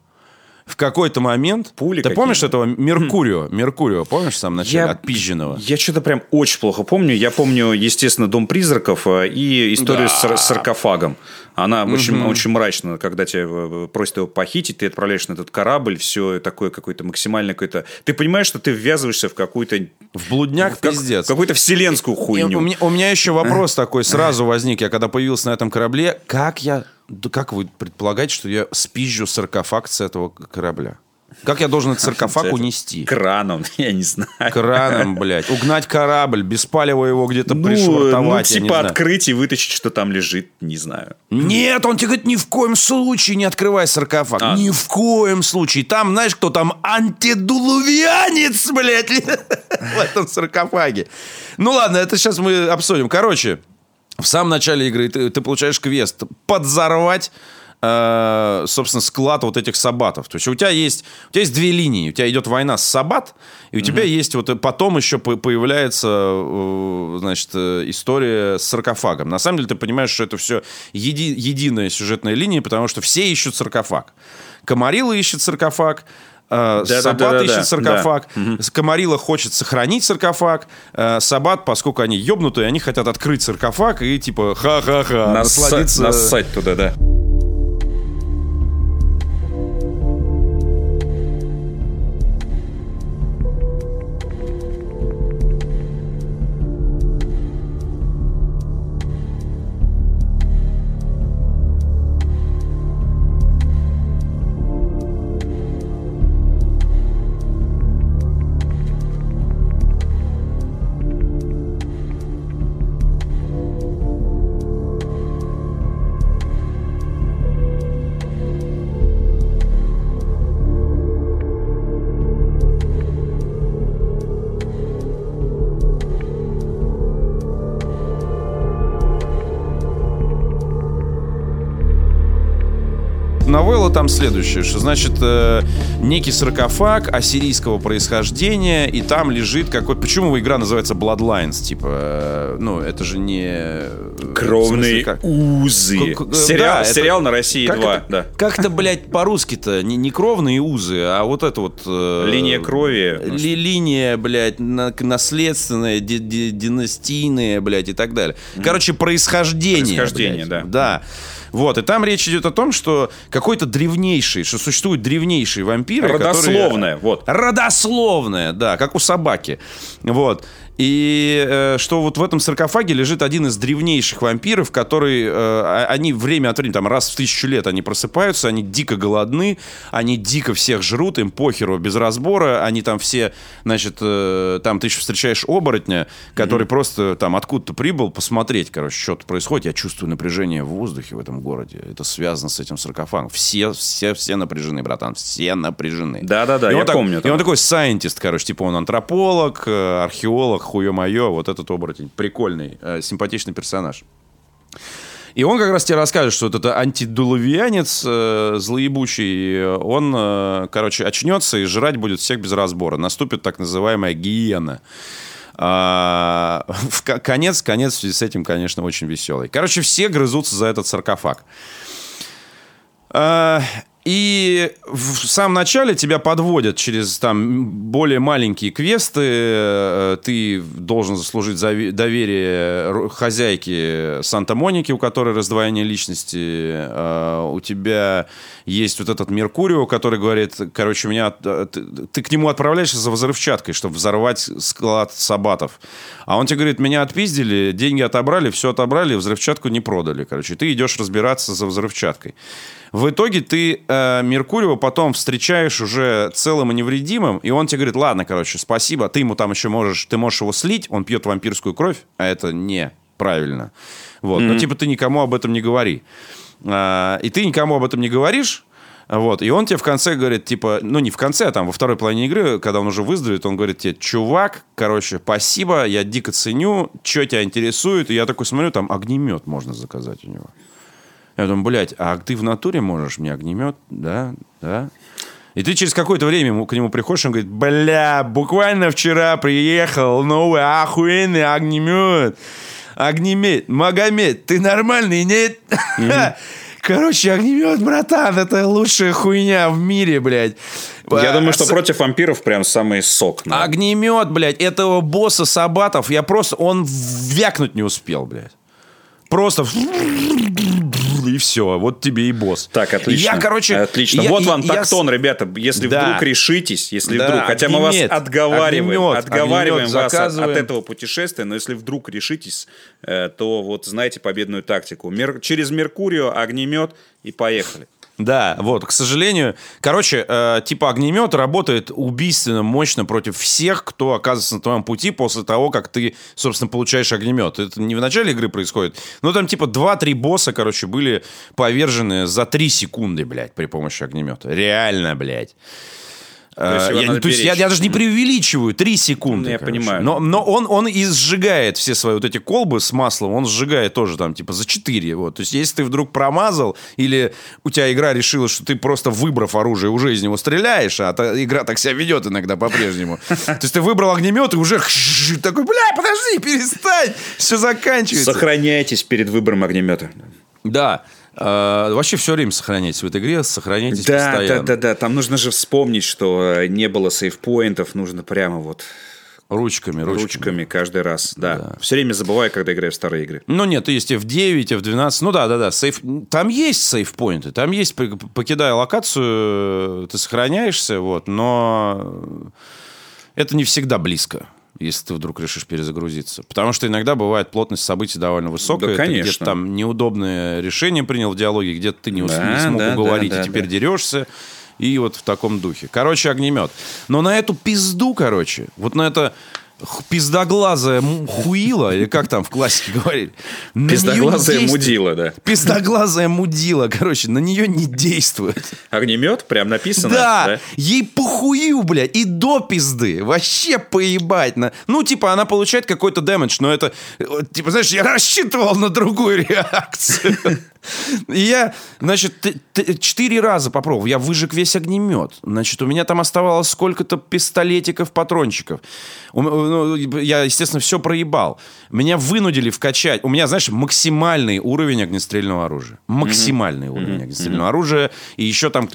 в какой-то момент... Пули ты помнишь этого Меркурио? Меркурио, помнишь в самом начале? Я- Отпизженного. Я что-то прям очень плохо помню. Я помню, естественно, Дом призраков э, и историю с сар- с саркофагом. Она очень, очень мрачна, когда тебя э, просят его похитить, ты отправляешь на этот корабль, все такое какое-то максимально какое-то... Ты понимаешь, что ты ввязываешься в какую-то... В блудняк как- пиздец. Какую-то вселенскую И хуйню. У меня, у меня еще вопрос такой сразу возник. Я когда появился на этом корабле, как я... да как вы предполагаете, что я спизжу саркофаг с этого корабля? Как я должен этот саркофаг унести? Краном, я не знаю. Краном, блядь. Угнать корабль, беспалево его где-то Ну, пришвартовать, ну, типа открыть и вытащить, что там лежит, не знаю. Нет, он тебе говорит, ни в коем случае не открывай саркофаг. А. Ни в коем случае. Там, знаешь, кто там? Антидулувианец, блядь, в этом саркофаге. Ну ладно, это сейчас мы обсудим. Короче, в самом начале игры ты, ты получаешь квест подзорвать э, собственно, склад вот этих сабатов. То есть у тебя есть, у тебя есть две линии. У тебя идет война с сабат, и у тебя есть вот э, потом еще по- появляется, э, значит, э, история с саркофагом. На самом деле ты понимаешь, что это все еди- единая сюжетная линия, потому что все ищут саркофаг. Комарила ищет саркофаг, э, Да-да-да-да-да, Сабат ищет да. саркофаг, Комарила хочет сохранить саркофаг, э, Сабат, поскольку они ебнутые, они хотят открыть саркофаг и типа ха-ха-ха, насладиться... Нассать туда, да. Там следующая, что значит э, некий саркофаг ассирийского происхождения, и там лежит какой... Почему игра называется Bloodlines? Типа, э, ну, это же не... э, в смысле, Кровные как- узы. К- к- Сериал, да, это- сериал на России Как 2, это, да. как это, блядь, по-русски-то? Не, не кровные узы, а вот это вот... э, Линия крови. ли- линия, блядь, на- наследственная, ди- ди- династийная, блядь, и так далее. Короче, происхождение. Происхождение, блядь. да. Да. Вот, и там речь идет о том, что какой-то древнейший, что существуют древнейшие вампиры, Родословная, которые... вот. Родословная, да, как у собаки. Вот. И э, что вот в этом саркофаге лежит один из древнейших вампиров, который, э, а- они время от времени, там раз в тысячу лет они просыпаются, они дико голодны, они дико всех жрут, им похеру без разбора, они там все, значит, э, там ты еще встречаешь оборотня, который просто там откуда-то прибыл посмотреть, короче, что тут происходит. Я чувствую напряжение в воздухе в этом городе. Это связано с этим саркофагом. Все, все, все напряжены, братан, все напряжены. Да-да-да, я так- помню И он такой сайентист, короче, типа он антрополог, э, археолог, хуе-мое, вот этот оборотень. Прикольный, э, симпатичный персонаж. И он как раз тебе расскажет, что вот это антидуловианец э, злоебучий, он, э, короче, очнется и жрать будет всех без разбора. Наступит так называемая гиена. А, в ко- конец, конец в связи с этим, конечно, очень веселый. Короче, все грызутся за этот саркофаг. А, И в самом начале тебя подводят через там более маленькие квесты. Э, ты должен заслужить доверие хозяйки Санта-Моники, у которой раздвоение личности. Э, у тебя есть вот этот Меркурио, который говорит, короче, меня э, ты, ты к нему отправляешься за взрывчаткой, чтобы взорвать склад сабатов. А он тебе говорит, меня отпиздили, деньги отобрали, все отобрали, взрывчатку не продали. Короче, ты идешь разбираться за взрывчаткой. В итоге ты э, Меркуриева потом встречаешь уже целым и невредимым, и он тебе говорит, ладно, короче, спасибо, ты ему там еще можешь, ты можешь его слить, он пьет вампирскую кровь, а это не правильно. Вот, mm-hmm. но типа ты никому об этом не говори. А, и ты никому об этом не говоришь, вот, и он тебе в конце говорит, типа, ну не в конце, а там во второй половине игры, когда он уже выздоровеет, он говорит тебе, чувак, короче, спасибо, я дико ценю, что тебя интересует, и я такой смотрю, там огнемет можно заказать у него. Я думаю, блядь, а ты в натуре можешь мне огнемет? Да, да. И ты через какое-то время к нему приходишь, он говорит, бля, буквально вчера приехал новый охуенный огнемет. Огнемет, Магомед, ты нормальный, нет? Короче, огнемет, братан, это лучшая хуйня в мире, блядь. Я думаю, что против вампиров прям самый сок. Да. Огнемет, блядь, этого босса Сабатов, я просто, он вякнуть не успел, блядь. Просто и все. Вот тебе и босс. Так, отлично. Я, короче... Отлично. Я, вот вам я, тактон, я... ребята. Если да. вдруг решитесь, если да, вдруг... Хотя мы вас отговариваем, огнемет, отговариваем огнемет вас от, от этого путешествия, но если вдруг решитесь, э, то вот знаете победную тактику. Мер... Через Меркурио, огнемет и поехали. Да, вот, к сожалению. Короче, э, типа огнемет работает убийственно мощно против всех, кто оказывается на твоем пути после того, как ты, собственно, получаешь огнемет. Это не в начале игры происходит, но там типа 2-3 босса, короче, были повержены за 3 секунды, блядь, при помощи огнемета. Реально, блядь. То есть, э, я, то есть я, я даже не преувеличиваю, 3 секунды. Я короче. понимаю. Но, но он, он и сжигает все свои вот эти колбы с маслом, он сжигает тоже там типа за 4. Вот. То есть если ты вдруг промазал, или у тебя игра решила, что ты просто выбрав оружие, уже из него стреляешь, а та, игра так себя ведет иногда по-прежнему. То есть ты выбрал огнемет и уже такой, бля, подожди, перестань, все заканчивается. Сохраняйтесь перед выбором огнемета. Да. А, вообще все время сохраняйтесь в этой игре, сохраняйтесь да, постоянно. Да, да, да, там нужно же вспомнить, что э, не было сейфпоинтов, нужно прямо вот... Ручками, ручками. Ручками каждый раз, да. да. Все время забываю, когда играю в старые игры. Ну нет, есть F9, F12, ну да, да, да, сейф... там есть сейфпоинты, там есть, покидая локацию, ты сохраняешься, вот, но это не всегда близко если ты вдруг решишь перезагрузиться. Потому что иногда бывает плотность событий довольно высокая. Да, конечно. где-то там неудобное решение принял в диалоге, где-то ты не, да, не смог да, уговорить, да, да, и теперь да. дерешься. И вот в таком духе. Короче, огнемет. Но на эту пизду, короче, вот на это пиздоглазая хуила, или как там в классике говорили. Пиздоглазая мудила, да. Пиздоглазая мудила, короче, на нее не действует. Огнемет? Прям написано? Да, да? ей похую, бля, и до пизды. Вообще поебать. На... Ну, типа, она получает какой-то дэмэдж, но это, типа, знаешь, я рассчитывал на другую реакцию. И я, значит, четыре раза попробовал. Я выжег весь огнемет. Значит, у меня там оставалось сколько-то пистолетиков, патрончиков. Ну, я, естественно, все проебал. Меня вынудили вкачать. У меня, знаешь, максимальный уровень огнестрельного оружия. Максимальный уровень огнестрельного оружия. И еще там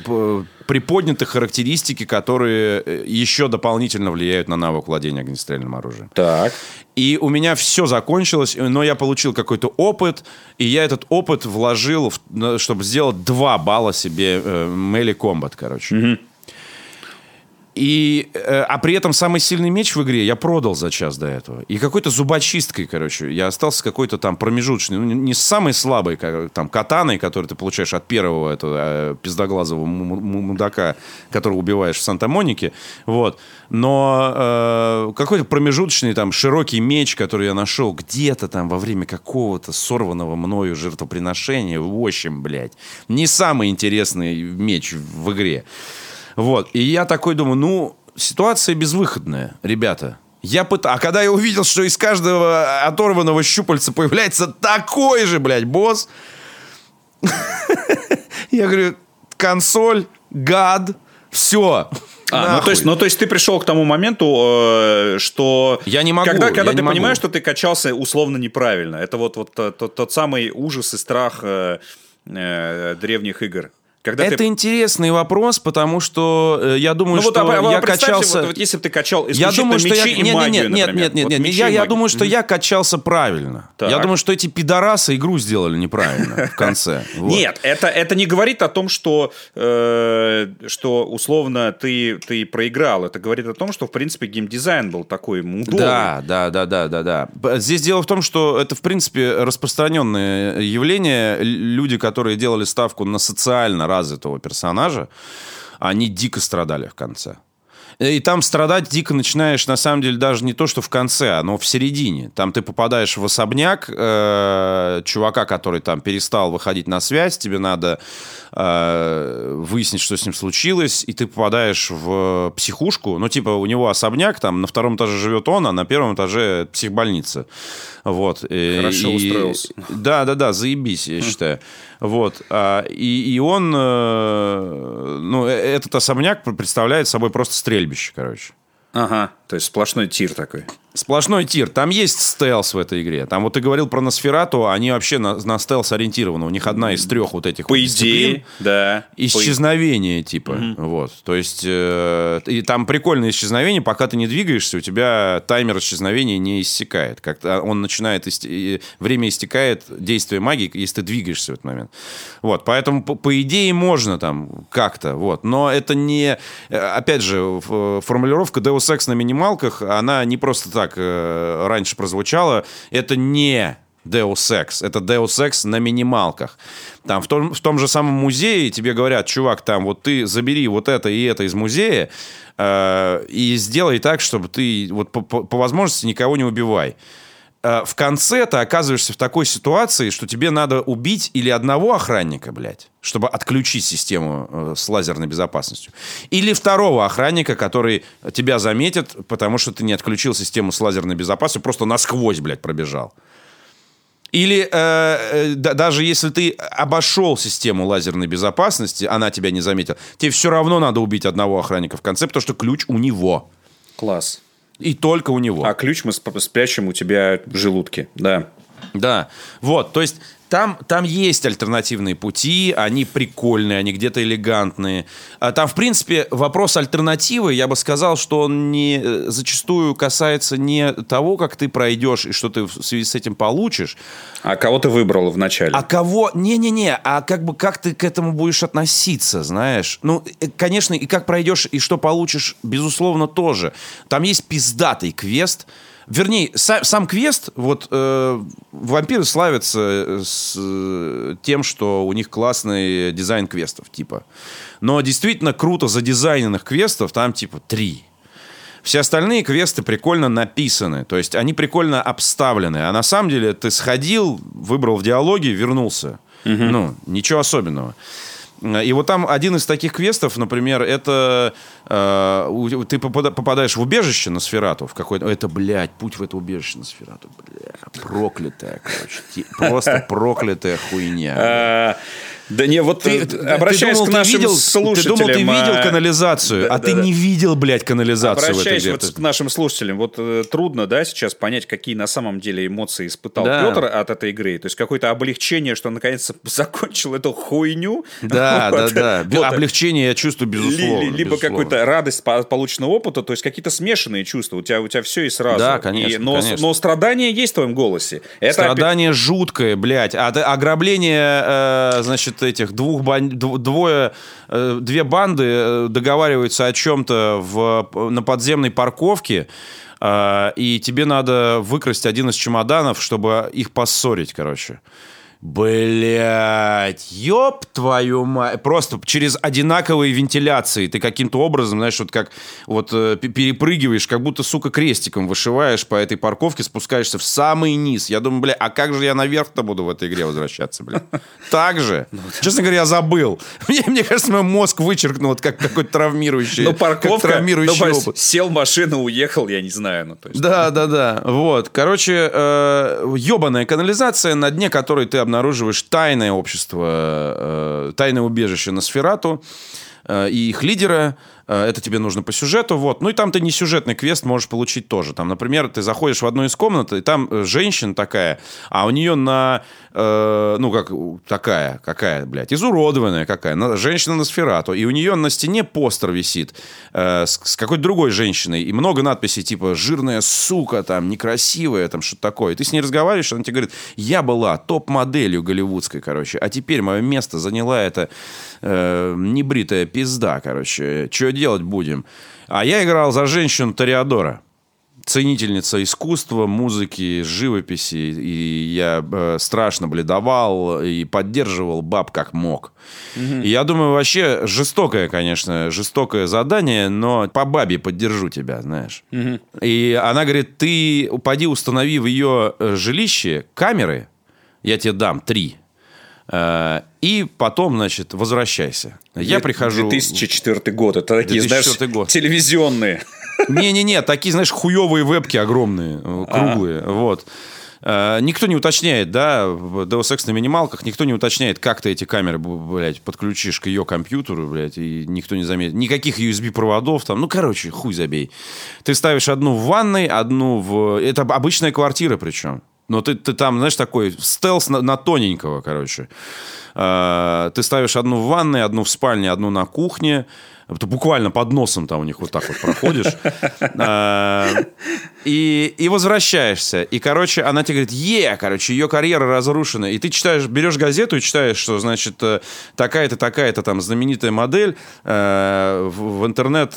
приподняты характеристики, которые э, еще дополнительно влияют на навык владения огнестрельным оружием. Так. И у меня все закончилось, но я получил какой-то опыт, и я этот опыт вложил, в, чтобы сделать два балла себе э, Melee Combat, короче. Угу. И, э, а при этом самый сильный меч в игре я продал за час до этого. И какой-то зубочисткой, короче, я остался какой-то там промежуточный, ну, не с самой слабой, как, там, катаной, которую ты получаешь от первого этого э, пиздоглазого мудака, которого убиваешь в Санта-Монике, вот. Но э, какой-то промежуточный там широкий меч, который я нашел где-то там во время какого-то сорванного мною жертвоприношения, в общем, блядь, не самый интересный меч в игре. Вот. И я такой думаю, ну, ситуация безвыходная, ребята. Я пыт... А когда я увидел, что из каждого оторванного щупальца появляется такой же, блядь, босс, я говорю, консоль, гад, все. А, ну, то есть, ну, то есть ты пришел к тому моменту, э, что... Я не могу. Когда, когда ты могу. понимаешь, что ты качался условно неправильно. Это вот, вот тот, тот самый ужас и страх э, э, древних игр Когда Это ты... интересный вопрос, потому что э, я думаю, Ну вот, что а, а я представьте, качался... вот, вот если бы ты качал Я думаю, что я... и Нет, магию, нет, нет, нет, нет, Вот нет, я, я думаю, что я качался правильно. Так. Я думаю, что эти пидорасы игру сделали неправильно в конце. Вот. Нет, это, это не говорит о том, что, э, что условно ты, ты проиграл. Это говорит о том, что, в принципе, геймдизайн был такой мудовый. Да, да, да, да, да, да. Здесь дело в том, что это, в принципе, распространенное явление. Люди, которые делали ставку на социально развитого персонажа, они дико страдали в конце. И там страдать дико начинаешь, на самом деле, даже не то, что в конце, но в середине. Там ты попадаешь в особняк э, чувака, который там перестал выходить на связь, тебе надо э, выяснить, что с ним случилось, и ты попадаешь в психушку. Ну, типа, у него особняк, там на втором этаже живет он, а на первом этаже психбольница. Вот. И- Хорошо и- устроился. Да, да, да, заебись, я считаю. Вот. А, И, и он, э, ну, э- этот особняк представляет собой просто стрельбище, короче. Ага, то есть сплошной тир такой. Сплошной тир. Там есть стелс в этой игре. Там вот ты говорил про Носферату, они вообще на, на стелс ориентированы. У них одна из трех вот этих По вот идее, да. По Исчезновение, типа. Вот. То есть, э, и там прикольное исчезновение, пока ты не двигаешься, у тебя таймер исчезновения не иссякает. Как-то он начинает, исте- и время истекает, действие магии, если ты двигаешься в этот момент. Вот. Поэтому, по, по идее, можно там как-то. Вот. Но это не... э, Опять же, формулировка Deus Ex на минималках, она не просто так э, раньше прозвучала. Это не Deus Ex. Это Deus Ex на минималках. Там в том, в том же самом музее тебе говорят, чувак, там вот ты забери вот это и это из музея э, и сделай так, чтобы ты вот по, по- по возможности никого не убивай. Э, в конце ты оказываешься в такой ситуации, что тебе надо убить или одного охранника, блядь, чтобы отключить систему э, с лазерной безопасностью, или второго охранника, который тебя заметит, потому что ты не отключил систему с лазерной безопасностью, просто насквозь, блядь, пробежал. Или э, э, да- даже если ты обошел систему лазерной безопасности, она тебя не заметила, тебе все равно надо убить одного охранника в конце, потому что ключ у него. Класс. И только у него. А ключ мы сп- спрячем у тебя в желудке, да. Да, вот, то есть там, там есть альтернативные пути, они прикольные, они где-то элегантные. А Там, в принципе, вопрос альтернативы, я бы сказал, что он не э, зачастую касается не того, как ты пройдешь и что ты в связи с этим получишь, А кого ты выбрал в начале? а кого... Не-не-не, а как бы как ты к этому будешь относиться, знаешь? Ну, э, конечно, и как пройдешь, и что получишь, безусловно, тоже. Там есть пиздатый квест. Вернее, са- сам квест, вот э, вампиры славятся э, с э, тем, что у них классный дизайн квестов, типа. Но действительно круто задизайненных квестов там, типа, три. Все остальные квесты прикольно написаны, то есть они прикольно обставлены. А на самом деле ты сходил, выбрал в диалоге, вернулся. Ну, ничего особенного. И вот там один из таких квестов, например, это э, ты попада- попадаешь в убежище на сферату, в какой-то... Это, блядь, путь в это убежище на сферату, бля, проклятая, короче. Просто проклятая хуйня. А, Да не, вот Ты, ты, ты обращаясь думал, к ты нашим видел, слушателям... Ты думал, ты видел а, канализацию, а ты да-да-да. не видел, блядь, канализацию в Обращаясь игре. вот к нашим слушателям, вот э, трудно, да, сейчас понять, какие на самом деле эмоции испытал Да. Петр от этой игры. То есть какое-то облегчение, что он наконец-то закончил эту хуйню. Да, да, Вот. да. Вот. Облегчение я чувствую, безусловно. ли- Либо какую-то радость от полученного опыта, то есть какие-то смешанные чувства. У тебя, у тебя все и сразу. Да, конечно, И- но, конечно. но страдание есть в твоем голосе. Это Страдание жуткое, блядь. А ограбление, э, значит, этих двух бан- дв- двое, э, две банды э, договариваются о чем-то в, на подземной парковке, э, и тебе надо выкрасть один из чемоданов, чтобы их поссорить, короче. Блять, ёб твою мать. Просто через одинаковые вентиляции ты каким-то образом, знаешь, вот как вот э, перепрыгиваешь, как будто, сука, крестиком вышиваешь по этой парковке, спускаешься в самый низ. Я думаю, бля, а как же я наверх-то буду в этой игре возвращаться, бля? Так же? Честно говоря, я забыл. Мне, мне кажется, мой мозг вычеркнул как какой-то травмирующий, Ну, парковка, травмирующий ну, опыт. сел в машину, уехал, я не знаю. Ну, то есть, Да, да, да. Вот. Короче, э, ебаная канализация, на дне которой ты обнаруживаешь тайное общество, э, тайное убежище на Сферату. э, и их лидера, э, это тебе нужно по сюжету, вот. Ну и там ты не сюжетный квест можешь получить тоже. Там, например, ты заходишь в одну из комнат, и там женщина такая, а у нее на, э, ну как такая, какая, блядь, изуродованная какая, на, женщина на сферату, и у нее на стене постер висит э, с, с какой-то другой женщиной, и много надписей типа «жирная сука», там, «некрасивая», там, что-то такое. И ты с ней разговариваешь, она тебе говорит, я была топ-моделью голливудской, короче, а теперь мое место заняла эта э, небритая пизда, короче. Что делать будем? А я играл за женщину Тореадора ценительница искусства, музыки, живописи, и я э, страшно бледовал и поддерживал баб как мог. Угу. И я думаю, вообще жестокое, конечно, жестокое задание, но по бабе поддержу тебя, знаешь. Угу. И она говорит, ты пойди установи в ее э, жилище камеры, я тебе дам три, э, и потом, значит, возвращайся. Я прихожу... 2004 год. Это такие, знаешь, год. телевизионные. Не-не-не, такие, знаешь, хуевые вебки огромные, э, круглые. А. Вот. Э, никто не уточняет, да, в Deus Ex на минималках никто не уточняет, как ты эти камеры, блядь, подключишь к ее компьютеру, блядь, и никто не заметит. Никаких USB-проводов там, ну, короче, хуй забей. Ты ставишь одну в ванной, одну в... Это обычная квартира причем. Но ты, ты там, знаешь, такой стелс на, на тоненького, короче. Э, ты ставишь одну в ванной, одну в спальне, одну на кухне. Ты буквально под носом там у них вот так вот проходишь. Э, и, и возвращаешься. И, короче, она тебе говорит, е, короче, ее карьера разрушена. И ты читаешь, берешь газету и читаешь, что, значит, э, такая-то, такая-то там знаменитая модель. В, в интернет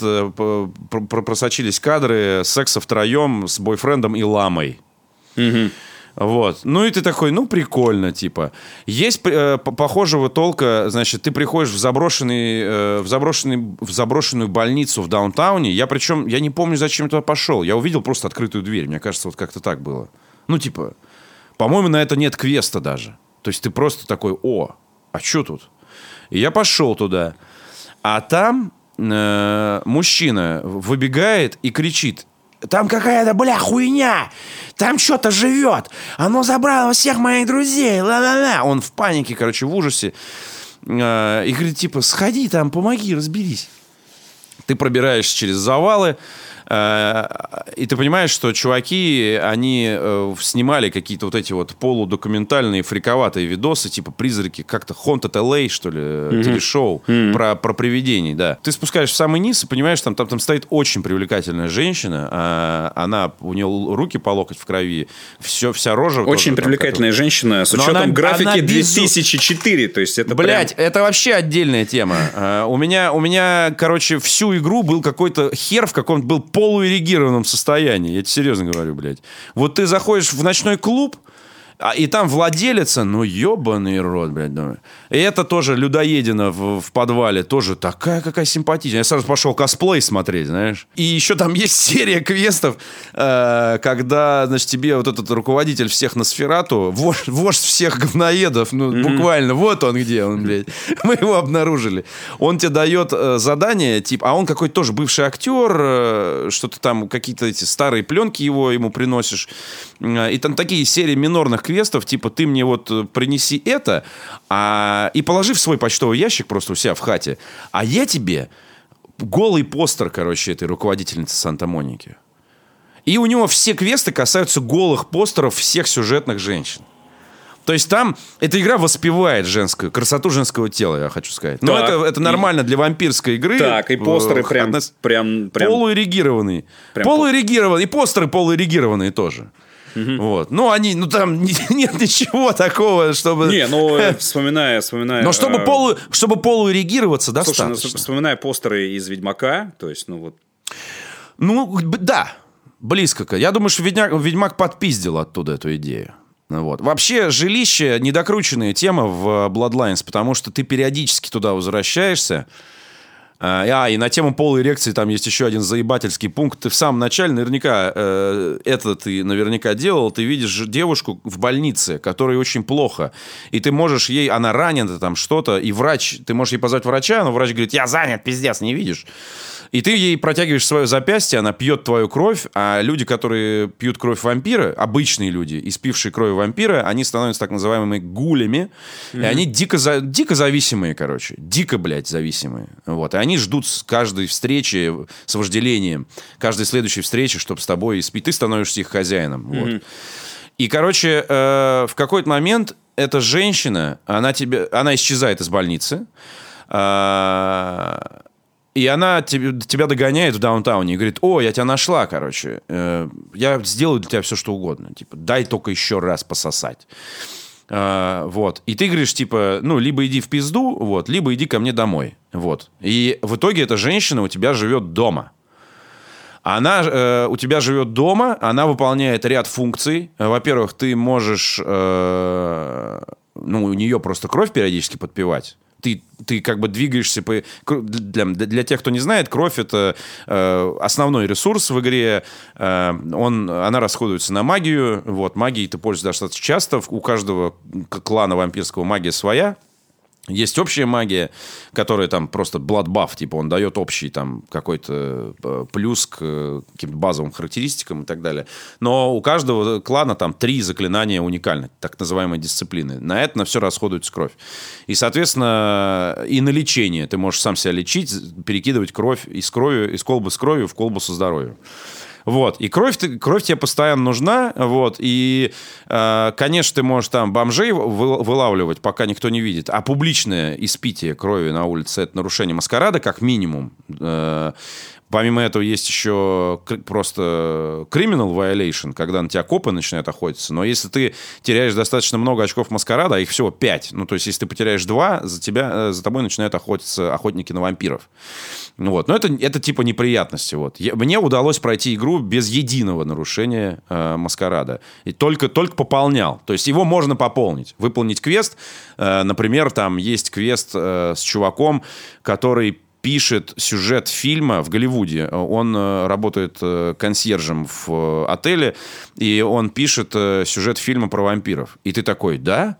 просочились кадры секса втроем с бойфрендом и ламой. Угу. Вот. Ну и ты такой, ну прикольно, типа. Есть э, похожего толка, значит, ты приходишь в заброшенный, э, в заброшенный, в заброшенную больницу в даунтауне. Я причем, я не помню, зачем туда пошел. Я увидел просто открытую дверь. Мне кажется, вот как-то так было. Ну типа, по-моему, на это нет квеста даже. То есть ты просто такой, о, а что тут? И я пошел туда. А там э, мужчина выбегает и кричит, там какая-то, бля, хуйня. Там что-то живет. Оно забрало всех моих друзей. Ла-ла-ла. Он в панике, короче, в ужасе. Э, и говорит, типа, сходи там, помоги, разберись. Ты пробираешься через завалы, и ты понимаешь, что чуваки, они э, снимали какие-то вот эти вот полудокументальные фриковатые видосы, типа «Призраки», как-то «Haunted LA», что ли, mm-hmm. телешоу mm-hmm. про, про привидений, да. Ты спускаешь в самый низ и понимаешь, там, там, там стоит очень привлекательная женщина, а она, у нее руки по локоть в крови, все, вся рожа... Очень тоже, привлекательная там, женщина с учетом она, графики она 2004, то есть это Блять, прям... это вообще отдельная тема. У меня, у меня, короче, всю игру был какой-то хер в каком-то был полуэрегированном состоянии. Я тебе серьезно говорю, блядь. Вот ты заходишь в ночной клуб, а, и там владелица, ну, ебаный рот, блядь, думаю. И это тоже людоедина в, в подвале, тоже такая какая симпатичная. Я сразу пошел косплей смотреть, знаешь. И еще там есть серия квестов, э, когда, значит, тебе вот этот руководитель всех на сферату, вождь, вождь всех говноедов, ну, mm-hmm. буквально, вот он где он, блядь. Мы его обнаружили. Он тебе дает э, задание, типа, а он какой-то тоже бывший актер, э, что-то там, какие-то эти старые пленки его ему приносишь. Э, и там такие серии минорных квестов, типа, ты мне вот э, принеси это, а, и положи в свой почтовый ящик просто у себя в хате, а я тебе голый постер, короче, этой руководительницы Санта-Моники. И у него все квесты касаются голых постеров всех сюжетных женщин. То есть там эта игра воспевает женскую, красоту женского тела, я хочу сказать. Но это, это нормально и... для вампирской игры. Так, и постеры прям, однос... прям, прям... Полуэрегированные. Прям... Полуэрегированные. И постеры полуэрегированные тоже. Угу. Вот. Ну, они, ну там нет ничего такого, чтобы... Не, ну, вспоминая, вспоминая... Но чтобы, э... полу, чтобы полуэрегироваться достаточно. Слушай, ну, вспоминая постеры из «Ведьмака», то есть, ну вот... Ну, да, близко. Я думаю, что Ведьмак, Ведьмак подпиздил оттуда эту идею. Вот. Вообще, жилище — недокрученная тема в Bloodlines, потому что ты периодически туда возвращаешься, а, а, и на тему полуэрекции там есть еще один заебательский пункт. Ты в самом начале наверняка, э, это ты наверняка делал, ты видишь девушку в больнице, которой очень плохо. И ты можешь ей, она ранена там что-то, и врач, ты можешь ей позвать врача, но врач говорит, я занят, пиздец, не видишь. И ты ей протягиваешь свое запястье, она пьет твою кровь, а люди, которые пьют кровь вампира, обычные люди, испившие кровь вампира, они становятся так называемыми гулями, mm-hmm. и они дико, за, дико зависимые, короче, дико, блядь, зависимые. Вот, и они ждут с каждой встречи с вожделением, каждой следующей встречи, чтобы с тобой испить. Ты становишься их хозяином. Mm-hmm. Вот. И, короче, э, в какой-то момент эта женщина, она, тебе, она исчезает из больницы, э, и она тебя догоняет в даунтауне и говорит, о, я тебя нашла, короче. Э, я сделаю для тебя все, что угодно. Типа, дай только еще раз пососать. Uh, вот. И ты говоришь, типа, ну, либо иди в пизду, вот, либо иди ко мне домой. Вот. И в итоге эта женщина у тебя живет дома. Она э, у тебя живет дома, она выполняет ряд функций. Во-первых, ты можешь, э, ну, у нее просто кровь периодически подпевать ты, ты как бы двигаешься по... Для, для тех, кто не знает, кровь — это э, основной ресурс в игре. Э, он, она расходуется на магию. Вот, магией ты пользуешься достаточно часто. У каждого клана вампирского магия своя. Есть общая магия, которая там просто blood типа он дает общий там какой-то э, плюс к э, каким-то базовым характеристикам и так далее. Но у каждого клана там три заклинания уникальны, так называемые дисциплины. На это на все расходуется кровь. И, соответственно, и на лечение. Ты можешь сам себя лечить, перекидывать кровь из крови, из колбы с кровью в колбу со здоровьем. Вот. И кровь, кровь тебе постоянно нужна. Вот. И, э, конечно, ты можешь там бомжей вылавливать, пока никто не видит. А публичное испитие крови на улице — это нарушение маскарада, как минимум. Помимо этого есть еще просто criminal violation, когда на тебя копы начинают охотиться. Но если ты теряешь достаточно много очков маскарада, а их всего 5, ну, то есть если ты потеряешь 2, за, тебя, э, за тобой начинают охотиться охотники на вампиров. Вот. Но это, это типа неприятности. Вот. Я, мне удалось пройти игру без единого нарушения э, маскарада. И только, только пополнял. То есть его можно пополнить. Выполнить квест. Э, например, там есть квест э, с чуваком, который пишет сюжет фильма в Голливуде. Он э, работает э, консьержем в э, отеле, и он пишет сюжет фильма про вампиров. И ты такой, да?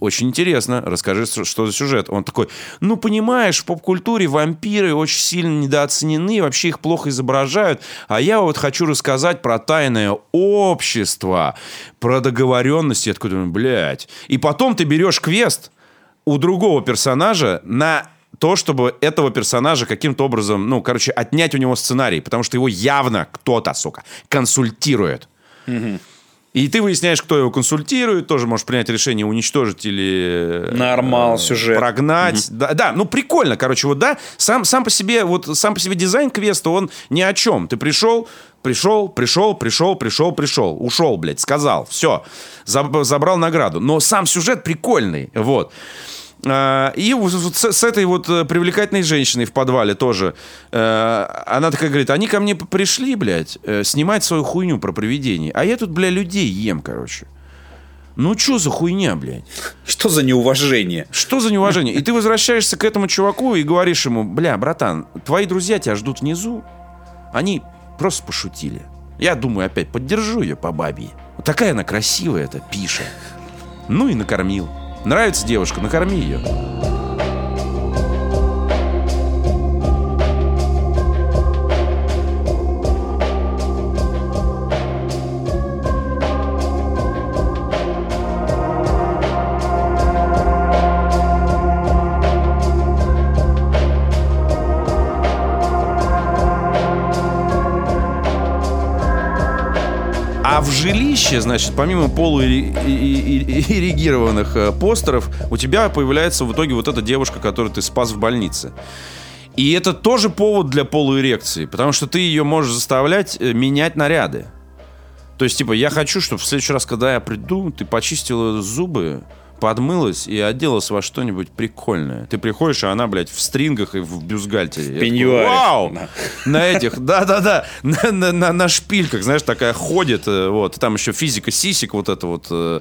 Очень интересно. Расскажи, что за сюжет. Он такой, ну, понимаешь, в поп-культуре вампиры очень сильно недооценены, вообще их плохо изображают. А я вот хочу рассказать про тайное общество, про договоренности. Я такой думаю, блядь. И потом ты берешь квест у другого персонажа на то, чтобы этого персонажа каким-то образом, ну, короче, отнять у него сценарий, потому что его явно кто-то, сука, консультирует. И ты выясняешь, кто его консультирует, тоже можешь принять решение уничтожить или... Э, Нормал, э, сюжет. Прогнать. Угу. Да, да, ну прикольно, короче, вот да, сам, сам по себе, вот сам по себе дизайн квеста, он ни о чем. Ты пришел, пришел, пришел, пришел, пришел, пришел, ушел, блядь, сказал, все, забрал награду. Но сам сюжет прикольный, вот. А, и с этой вот э, привлекательной женщиной в подвале тоже. Э, она такая говорит, они ко мне пришли, блядь, э, снимать свою хуйню про привидений. А я тут, бля, людей ем, короче. Ну, что за хуйня, блядь? Что за неуважение? Что за неуважение? И ты возвращаешься к этому чуваку и говоришь ему, бля, братан, твои друзья тебя ждут внизу. Они просто пошутили. Я думаю, опять поддержу ее по бабе. Вот такая она красивая, эта пиша. Ну и накормил. Нравится девушка, накорми ее. В жилище, значит, помимо полуэрегированных э, постеров, у тебя появляется в итоге вот эта девушка, которую ты спас в больнице. И это тоже повод для полуэрекции, потому что ты ее можешь заставлять э, менять наряды. То есть, типа, я хочу, чтобы в следующий раз, когда я приду, ты почистила зубы, подмылась и оделась во что-нибудь прикольное. Ты приходишь, а она, блядь, в стрингах и в бюстгальтере. Пеньюаре. Вау! На, на этих, да-да-да, на, на, на, на шпильках, знаешь, такая ходит, э, вот, там еще физика сисик вот это вот. Э,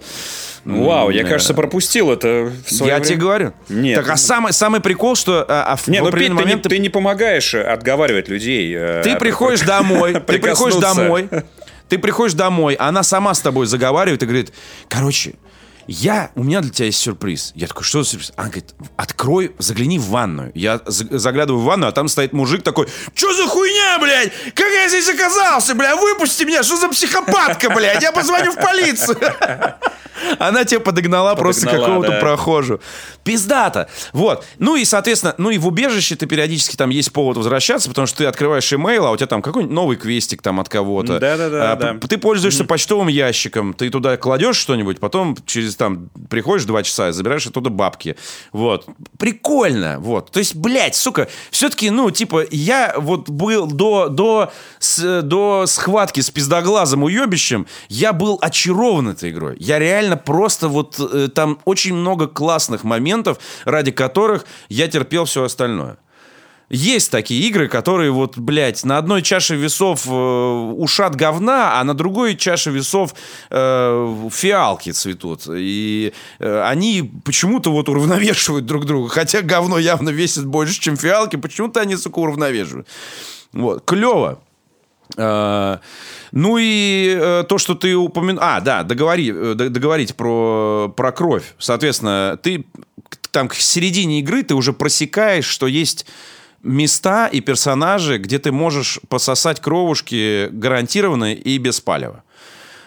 Вау, я, кажется, пропустил это в свое Я время. тебе говорю. Нет. Так, а самый, самый прикол, что а, а в Нет, ну, Петь, момент... Ты, ты не помогаешь отговаривать людей. Э, ты приходишь домой, ты приходишь домой, ты приходишь домой, она сама с тобой заговаривает и говорит, короче, я, у меня для тебя есть сюрприз. Я такой, что за сюрприз? Она говорит, открой, загляни в ванную. Я заглядываю в ванную, а там стоит мужик такой, что за хуйня, блядь? Как я здесь оказался, блядь? Выпусти меня, что за психопатка, блядь? Я позвоню в полицию. Она тебе подогнала, подогнала просто какого-то да. прохожего. Пиздата. Вот. Ну и, соответственно, ну и в убежище ты периодически там есть повод возвращаться, потому что ты открываешь имейл, а у тебя там какой-нибудь новый квестик там от кого-то. Да-да-да. А, да. Ты пользуешься mm. почтовым ящиком, ты туда кладешь что-нибудь, потом через там приходишь два часа и забираешь оттуда бабки. Вот. Прикольно. Вот. То есть, блядь, сука, все-таки, ну, типа, я вот был до, до, с, до схватки с пиздоглазым уебищем, я был очарован этой игрой. Я реально просто вот э, там очень много классных моментов, ради которых я терпел все остальное. Есть такие игры, которые вот, блядь, на одной чаше весов э, ушат говна, а на другой чаше весов э, фиалки цветут. И э, они почему-то вот уравновешивают друг друга. Хотя говно явно весит больше, чем фиалки, почему-то они, сука, уравновешивают. Вот. Клево. Э, ну и э, то, что ты упомянул... А, да, договори, э, договорить про, про кровь. Соответственно, ты там к середине игры ты уже просекаешь, что есть места и персонажи, где ты можешь пососать кровушки гарантированно и без палева.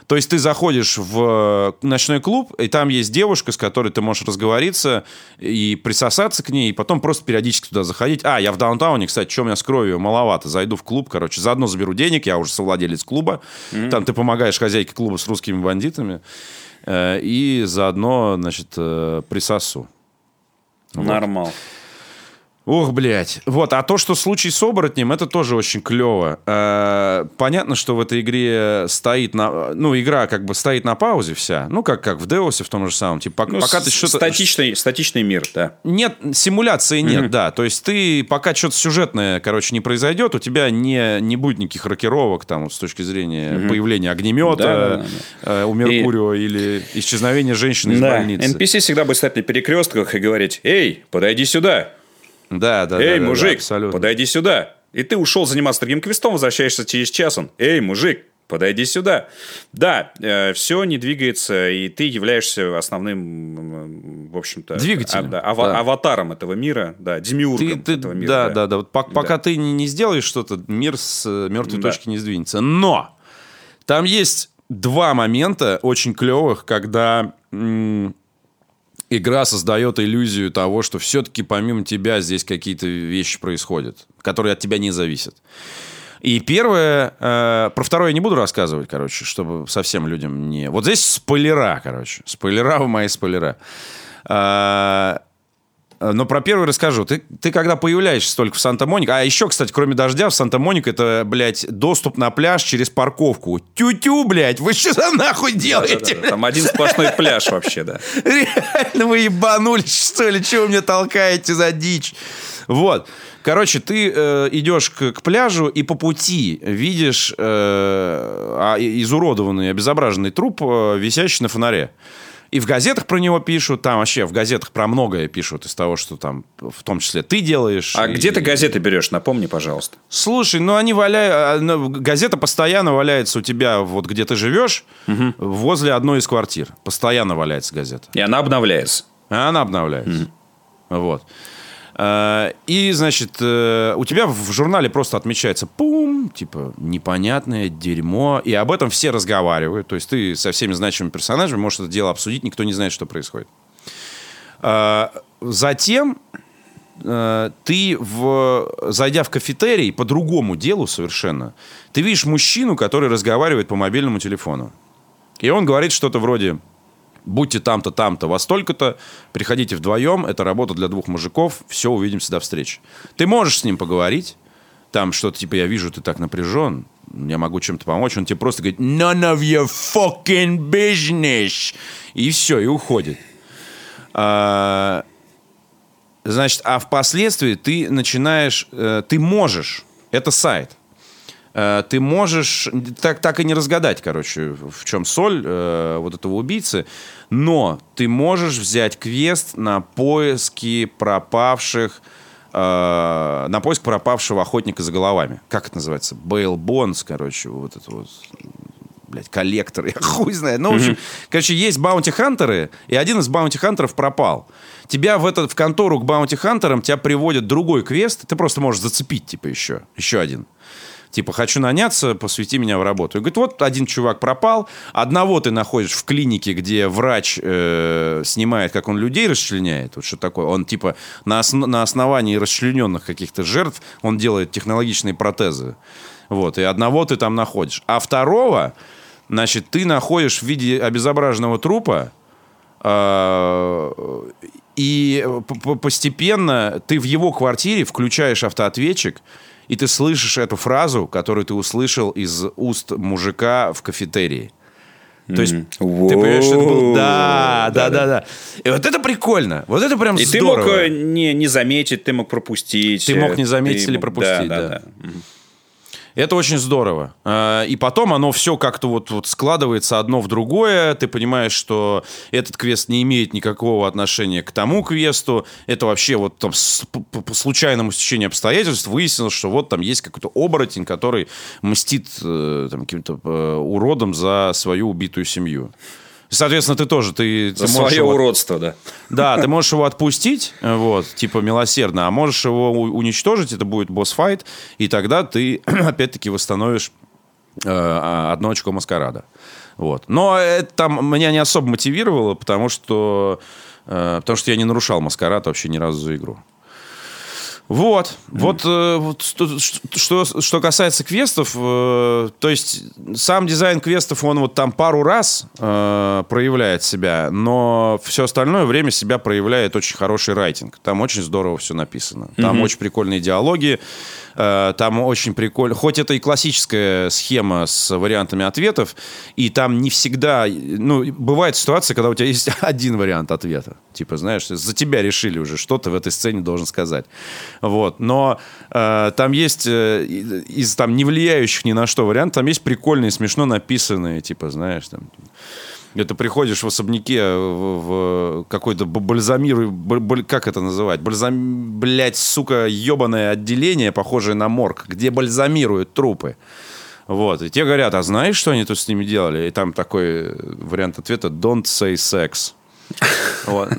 То есть ты заходишь в ночной клуб, и там есть девушка, с которой ты можешь разговориться и присосаться к ней, и потом просто периодически туда заходить. А, я в даунтауне, кстати, что у меня с кровью маловато. Зайду в клуб, короче, заодно заберу денег, я уже совладелец клуба. Mm-hmm. Там ты помогаешь хозяйке клуба с русскими бандитами. Э, и заодно, значит, э, присосу. Нормал. Ох, блядь. Вот, а то, что случай с оборотнем, это тоже очень клево. Э, понятно, что в этой игре стоит на... Ну, игра как бы стоит на паузе вся. Ну, как, как в Деосе в том же самом. Типа, ну, пока ты что-то... Статичный, статичный мир, да. Нет, симуляции нет, mm-hmm. да. То есть ты, пока что-то сюжетное, короче, не произойдет, у тебя не, не будет никаких рокировок там с точки зрения mm-hmm. появления огнемета да, да, да. Э, у Меркурио и... или исчезновения женщины из больницы. NPC всегда будет стоять на перекрестках и говорить, эй, подойди сюда. Да, да, Эй, да, мужик, да, подойди сюда. И ты ушел заниматься другим квестом, возвращаешься через час. Он, эй, мужик, подойди сюда. Да, э, все не двигается, и ты являешься основным, в общем-то... Двигателем. А, да, ава- да. Аватаром этого мира, да, демиургом ты, ты, этого мира. Да, да, да. да. Вот пока, да. пока ты не, не сделаешь что-то, мир с э, мертвой да. точки не сдвинется. Но там есть два момента очень клевых, когда... М- игра создает иллюзию того, что все-таки помимо тебя здесь какие-то вещи происходят, которые от тебя не зависят. И первое, э, про второе не буду рассказывать, короче, чтобы совсем людям не... Вот здесь спойлера, короче, спойлера в мои спойлера. Э, но про первый расскажу. Ты, ты когда появляешься только в Санта-Монике... А еще, кстати, кроме дождя, в Санта-Монике это, блядь, доступ на пляж через парковку. Тю-тю, блядь, вы что за нахуй делаете? Да, да, да. Там один сплошной пляж вообще, да. Реально вы ебанулись, что ли? Чего вы мне толкаете за дичь? Вот. Короче, ты э, идешь к, к пляжу и по пути видишь э, а, изуродованный, обезображенный труп, э, висящий на фонаре. И в газетах про него пишут, там вообще в газетах про многое пишут из того, что там в том числе ты делаешь. А и... где ты газеты берешь? Напомни, пожалуйста. Слушай, ну они валяют... А, ну, газета постоянно валяется у тебя вот где ты живешь, угу. возле одной из квартир. Постоянно валяется газета. И она обновляется. Она обновляется. Угу. Вот. Э, и, значит, э, у тебя в журнале просто отмечается пум, типа, непонятное дерьмо, и об этом все разговаривают. То есть ты со всеми значимыми персонажами можешь это дело обсудить, никто не знает, что происходит. Э, затем ты, в, зайдя в кафетерий по другому делу совершенно, ты видишь мужчину, который разговаривает по мобильному телефону. И он говорит что-то вроде будьте там-то, там-то, во столько-то, приходите вдвоем, это работа для двух мужиков, все, увидимся, до встречи. Ты можешь с ним поговорить, там что-то типа, я вижу, ты так напряжен, я могу чем-то помочь, он тебе просто говорит, none of your fucking business, и все, и уходит. А, значит, а впоследствии ты начинаешь, э, ты можешь, это сайт, ты можешь так, так и не разгадать, короче, в чем соль э, вот этого убийцы, но ты можешь взять квест на поиски пропавших, э, на поиск пропавшего охотника за головами. Как это называется? Бейл Бонс, короче, вот это вот. блядь, коллектор, я хуй знает. Ну, в общем, короче, есть bounty-hunter ы, и один из bounty-hunter ов пропал. Тебя в, этот, в контору к bounty-hunter ам тебя приводит другой квест, ты просто можешь зацепить, типа, еще, еще один. Типа, хочу наняться, посвяти меня в работу. И говорит, вот один чувак пропал, одного ты находишь в клинике, где врач э, снимает, как он людей расчленяет. Вот что такое. Он типа на, ос- на основании расчлененных каких-то жертв он делает технологичные протезы. Вот, и одного ты там находишь. А второго, значит, ты находишь в виде обезображенного трупа, э, и п- постепенно ты в его квартире включаешь автоответчик, и ты слышишь эту фразу, которую ты услышал из уст мужика в кафетерии. То есть, ты понимаешь, что это было... Да, да, да, да. И вот это прикольно. Вот это прям И ты здорово. мог э, не, не заметить, ты мог пропустить. Ты мог не заметить ты или мог- пропустить, да. Это очень здорово. А, И потом оно все как-то вот, вот складывается одно в другое. Ты понимаешь, что этот квест не имеет никакого отношения к тому квесту. Это вообще вот там по случайному стечению обстоятельств выяснилось, что вот там есть какой-то оборотень, который мстит э, там, каким-то э, уродом за свою убитую семью. Соответственно, ты тоже, ты, За ты свое его- уродство, да. да, ты можешь его отпустить, э, вот, типа милосердно, а можешь его уничтожить, это будет босс-файт, и тогда ты, опять-таки, восстановишь э, а, одно очко маскарада. Вот. Но это там меня не особо мотивировало, потому что, э, потому что я не нарушал маскарад вообще ни разу за игру. Вот, вот, э, вот что, что, что касается квестов, э, то есть сам дизайн квестов, он вот там пару раз э, проявляет себя, но все остальное время себя проявляет очень хороший райтинг. Там очень здорово все написано. Там очень прикольные диалоги, там очень прикольно, хоть это и классическая схема с вариантами ответов, и там не всегда, ну, бывает ситуация, когда у тебя есть один вариант ответа. Типа, знаешь, за тебя решили уже, что ты в этой сцене должен сказать. Вот. Но э, там есть э, из там не влияющих ни на что вариантов, там есть прикольные, смешно написанные, типа, знаешь, там... Это приходишь в особняке в, в какой-то б- бальзамиру... б- б- как это называть? Бальзам... Блять, сука, ебаное отделение, похожее на морг, где бальзамируют трупы. Вот. И те говорят, а знаешь, что они тут с ними делали? И там такой вариант ответа «Don't say sex». Вот.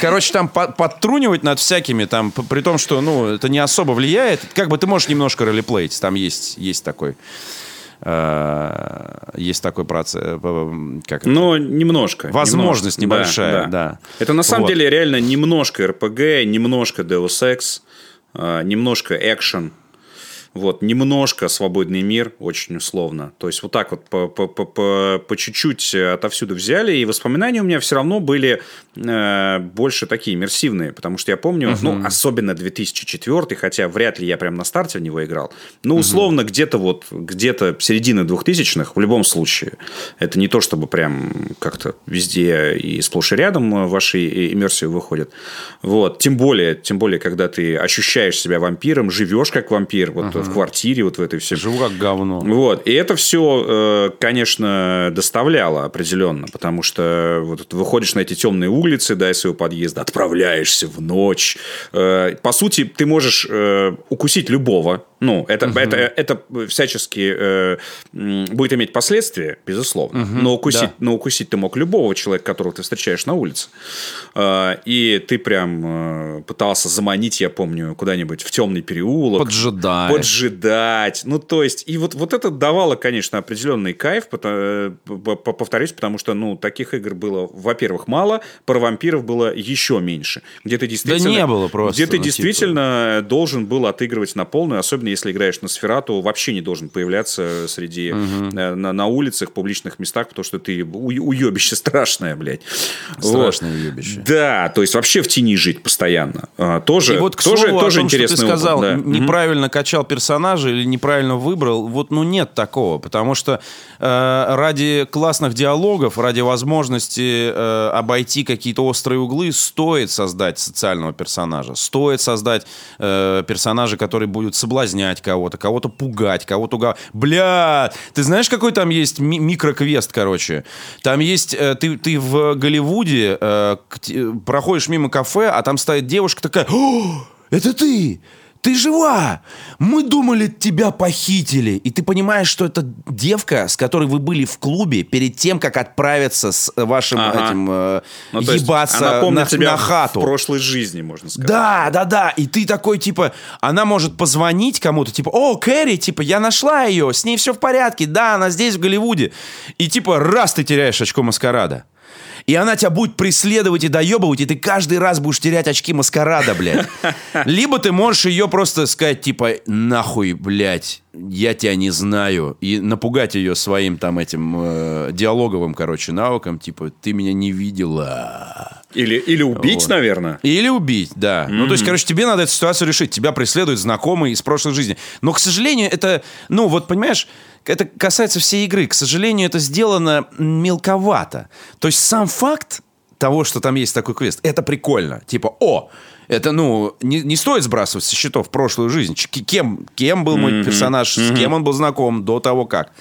Короче, там по- подтрунивать над всякими, там, при том, что, ну, это не особо влияет. Как бы ты можешь немножко ролеплеить, там есть, есть такой... э, есть такой процесс, э, как это? Но немножко. Возможность немножко. небольшая, да. Это на самом Вот. деле реально немножко РПГ, немножко Deus Ex, а, немножко экшен. Вот, немножко свободный мир, очень условно. То есть вот так вот по, по, по, по, по чуть-чуть отовсюду взяли, и воспоминания у меня все равно были э, больше такие иммерсивные, потому что я помню, ну, особенно 2004, хотя вряд ли я прям на старте в него играл, ну, условно, где-то вот, где-то середина 2000-х в любом случае. Это не то, чтобы прям как-то везде и сплошь и рядом ваши иммерсии выходят. Вот, тем более, тем более, когда ты ощущаешь себя вампиром, живешь как вампир, вот в квартире, вот в этой всей Живу как говно. вот. И это все, конечно, доставляло определенно, потому что вот ты выходишь на эти темные улицы, да, из своего подъезда, отправляешься в ночь. Э, По сути, ты можешь э, укусить любого. Ну, это, это, это всячески э, будет иметь последствия, безусловно. но, укусить, да. но укусить ты мог любого человека, которого ты встречаешь на улице. Э, И ты прям э, пытался заманить, я помню, куда-нибудь в темный переулок. Поджидать. Поджидать. Ну, то есть, и вот, вот это давало, конечно, определенный кайф, пото- п- п- повторюсь, потому что, ну, таких игр было, во-первых, мало, про вампиров было еще меньше. Где ты действительно... не было просто, Где ты ну, действительно должен был отыгрывать на полную, особенно если играешь на Сферату, вообще не должен появляться среди... э, На, на улицах, публичных местах, потому что ты у- уебище страшное, блядь. Страшное Вот. уебище. Да, то есть вообще в тени жить постоянно. А, Тоже, И вот к тоже, слову тоже о том, что ты интересный опыт, сказал, да. неправильно качал персонажа или неправильно выбрал, вот ну нет такого, потому что э, ради классных диалогов, ради возможности э, обойти какие-то острые углы, стоит создать социального персонажа, стоит создать э, персонажа, который будет соблазнять кого-то, кого-то пугать, кого-то угов- Бля, ты знаешь, какой там есть ми- микроквест, короче? Там есть, э, ты, ты в Голливуде э, проходишь мимо кафе, а там стоит девушка такая, «О, это ты! Ты жива! Мы думали, тебя похитили. И ты понимаешь, что это девка, с которой вы были в клубе перед тем, как отправиться с вашим Ага. этим э, Ну, ебаться она на, тебя на хату. в прошлой жизни, можно сказать. Да, да, да. И ты такой, типа, она может позвонить кому-то, типа, о, Кэрри, типа, я нашла ее, с ней все в порядке, да, она здесь, в Голливуде. И, типа, раз ты теряешь очко маскарада. И она тебя будет преследовать и доебывать, и ты каждый раз будешь терять очки маскарада, блядь. Либо ты можешь ее просто сказать, типа, нахуй, блядь, я тебя не знаю. И напугать ее своим там этим э, диалоговым, короче, навыком, типа, ты меня не видела. Или, или убить, Вот. наверное. Или убить, да. Ну, то есть, короче, тебе надо эту ситуацию решить. Тебя преследует знакомый из прошлой жизни. Но, к сожалению, это, ну, вот, понимаешь, это касается всей игры. К сожалению, это сделано мелковато. То есть, сам факт того, что там есть такой квест, это прикольно. Типа, о, это, ну, не, не стоит сбрасывать со счетов прошлую жизнь. Ч- Кем, кем был мой персонаж, с кем он был знаком до того, как.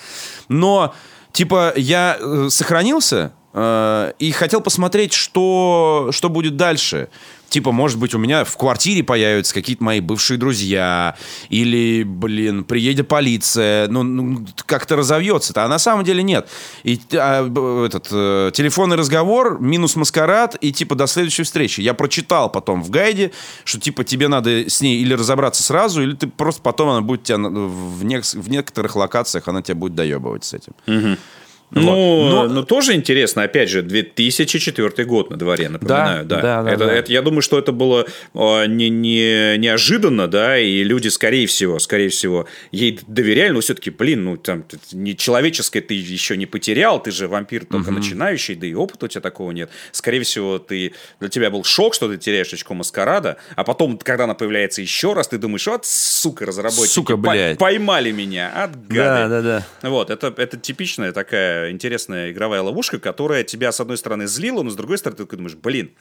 Но, типа, я э, сохранился и хотел посмотреть, что, что будет дальше. Типа, может быть, у меня в квартире появятся какие-то мои бывшие друзья, или, блин, приедет полиция, ну, ну, как-то разовьется-то. А на самом деле нет. И а, этот э, телефонный разговор, минус маскарад, и типа до следующей встречи. Я прочитал потом в гайде, что типа тебе надо с ней или разобраться сразу, или ты просто потом она будет тебя в, нек- в некоторых локациях она тебя будет доебывать с этим. Ну, Но- ну, тоже интересно, опять же, 2004 год на дворе, напоминаю, да. да, да, это, да. это- я думаю, что это было э, не, не, неожиданно, да, и люди, скорее всего, скорее всего, ей доверяли, но все-таки, блин, ну, там, не человеческое ты еще не потерял, ты же вампир только начинающий, да и опыта у тебя такого нет. Скорее всего, ты, для тебя был шок, что ты теряешь очко маскарада, а потом, когда она появляется еще раз, ты думаешь, вот, сука, разработчики, Сука, блядь. поймали меня, от гады. Да, да, да. Вот, это, это типичная такая интересная игровая ловушка, которая тебя, с одной стороны, злила, но с другой стороны, ты думаешь, блин,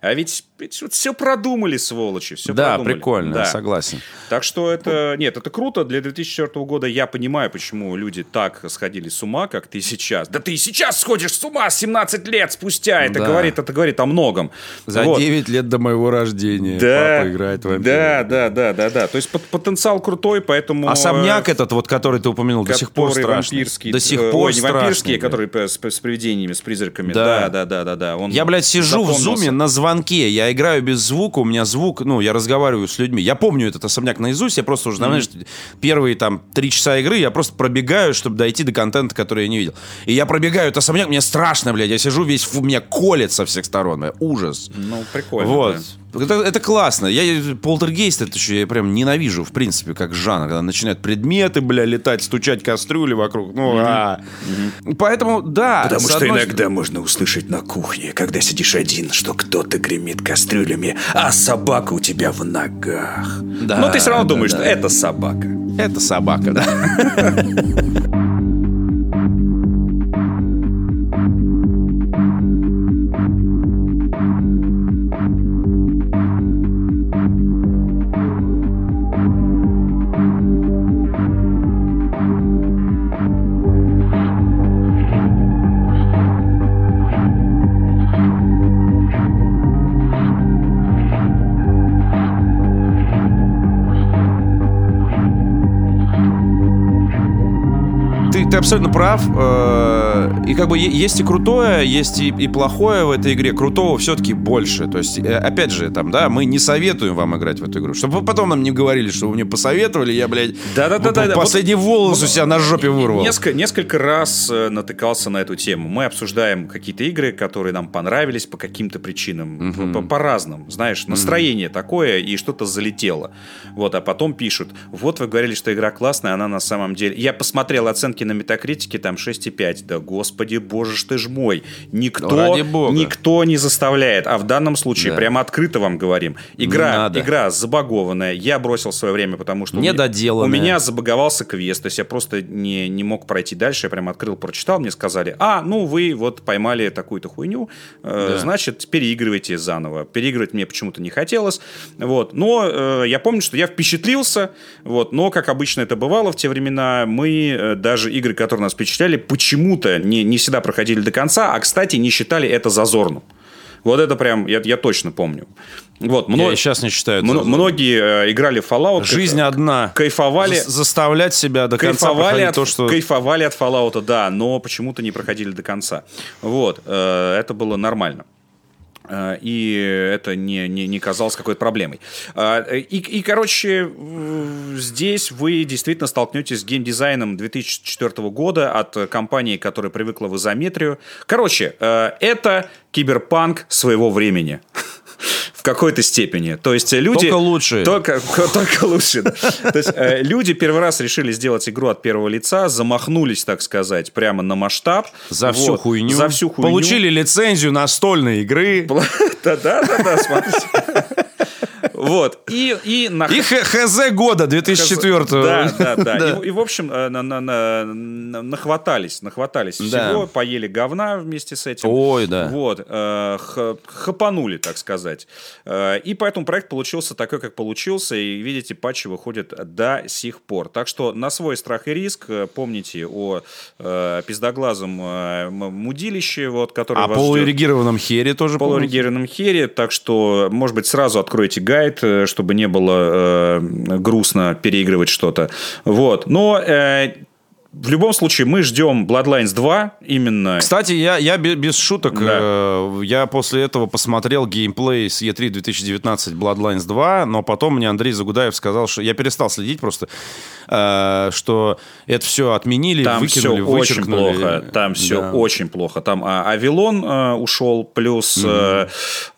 а ведь, все продумали, сволочи, все Да, продумали. прикольно, Да. согласен. Так что это, нет, это круто. Для 2004 года я понимаю, почему люди так сходили с ума, как ты сейчас. Да ты и сейчас сходишь с ума 17 лет спустя. Это, Да. говорит, это говорит о многом. За Вот. 9 лет до моего рождения Да, папа играет в да, да, да, да, да. То есть пот- потенциал крутой, поэтому... Особняк э, этот, вот, который ты упомянул, до сих пор который страшный. вампирский. До сих э, пор Ой, не блядь. которые п- с, с привидениями, с призраками. Да. Да, да, да, да, да. Он Я, блядь, сижу в зуме на звонке, я играю без звука, у меня звук, ну, я разговариваю с людьми. Я помню этот особняк наизусть, я просто уже, знаешь, первые там три часа игры я просто пробегаю, чтобы дойти до контента, который я не видел. И я пробегаю этот особняк, мне страшно, блядь, я сижу весь, фу, меня колет со всех сторон, блядь, ужас. Ну, прикольно. Вот. да. Это, это классно. Я полтергейст это еще я прям ненавижу, в принципе, как жанр, когда начинают предметы, бля, летать, стучать кастрюли вокруг. Ну, а. Поэтому, да. Потому что одной иногда можно услышать на кухне, когда сидишь один, что кто-то гремит кастрюлями, а собака у тебя в ногах. Да, Но ты все равно да, думаешь, да. что это собака. Это собака, да. абсолютно прав. И как бы есть и крутое, есть и, и плохое в этой игре. Крутого все-таки больше. То есть, э, опять же, там, да, мы не советуем вам играть в эту игру. Чтобы вы потом нам не говорили, что вы мне посоветовали, я, блядь, Да-да-да-да, в- да. последний волос у себя на жопе вырвал. Несколько, несколько раз э, натыкался на эту тему. Мы обсуждаем какие-то игры, которые нам понравились по каким-то причинам. По- по- По-разному. Знаешь, настроение такое, и что-то залетело. Вот, а потом пишут, вот вы говорили, что игра классная, она на самом деле... Я посмотрел оценки на Метакритике, там 6,5. Да господи, боже ж ты ж мой. Никто, Ну, никто не заставляет. А в данном случае Да. прямо открыто вам говорим. Игра, игра забагованная. Я бросил свое время, потому что... у меня- Недоделанная. У меня забаговался квест, то есть я просто не, не мог пройти дальше, я прям открыл, прочитал, мне сказали, а, ну вы вот поймали такую-то хуйню, э, Да. значит, переигрывайте заново. Переигрывать мне почему-то не хотелось, вот, но э, я помню, что я впечатлился, вот, но, как обычно это бывало в те времена, мы э, даже игры, которые нас впечатляли, почему-то не, не всегда проходили до конца, а, кстати, не считали это зазорным. Вот это прям, я, я точно помню. Вот, Я и сейчас не считаю. это Мно- многие э, играли в Fallout. Жизнь кайф- одна. Кайфовали. За- Заставлять себя до конца Кайфовали проходить от, то, что... кайфовали от Fallout, да, но почему-то не проходили до конца. Вот, э, это было нормально. Э, И это не, не, не казалось какой-то проблемой. А, И, и, короче, э, здесь вы действительно столкнетесь с геймдизайном 2004 года от э, компании, которая привыкла в изометрию. Короче, э, это киберпанк своего времени. Какой-то степени. То есть э, люди... Только лучше. Только, только лучше. да. То есть э, люди первый раз решили сделать игру от первого лица, замахнулись, так сказать, прямо на масштаб. За всю хуйню. За всю хуйню. Получили лицензию настольной игры. Да-да-да, смотрите. Вот. И, и на... И ХЗ года 2004 Да, да, да. И, и, в общем, э, на- на- на- на- нахватались, нахватались Да. всего, поели говна вместе с этим. Ой, да. Вот, э, х- хапанули, так сказать. Э, И поэтому проект получился такой, как получился, и, видите, патчи выходят до сих пор. Так что на свой страх и риск помните о э, пиздоглазом э, мудилище, вот, который А вас ждет полуэрегированном хере тоже помните? полурегированном хере, так что, может быть, сразу откройте гайд, э, чтобы не было э, грустно переигрывать что-то. Вот. Но э, в любом случае мы ждем Bloodlines 2 именно. Кстати, я, я бе- без шуток, Да. э, я после этого посмотрел геймплей с E3 2019 Bloodlines 2, но потом мне Андрей Загудаев сказал, что я перестал следить просто, э, что это все отменили, Там все выкинули, очень вычеркнули. плохо. Там все Да. очень плохо. Там а, Авилон э, ушел, плюс э,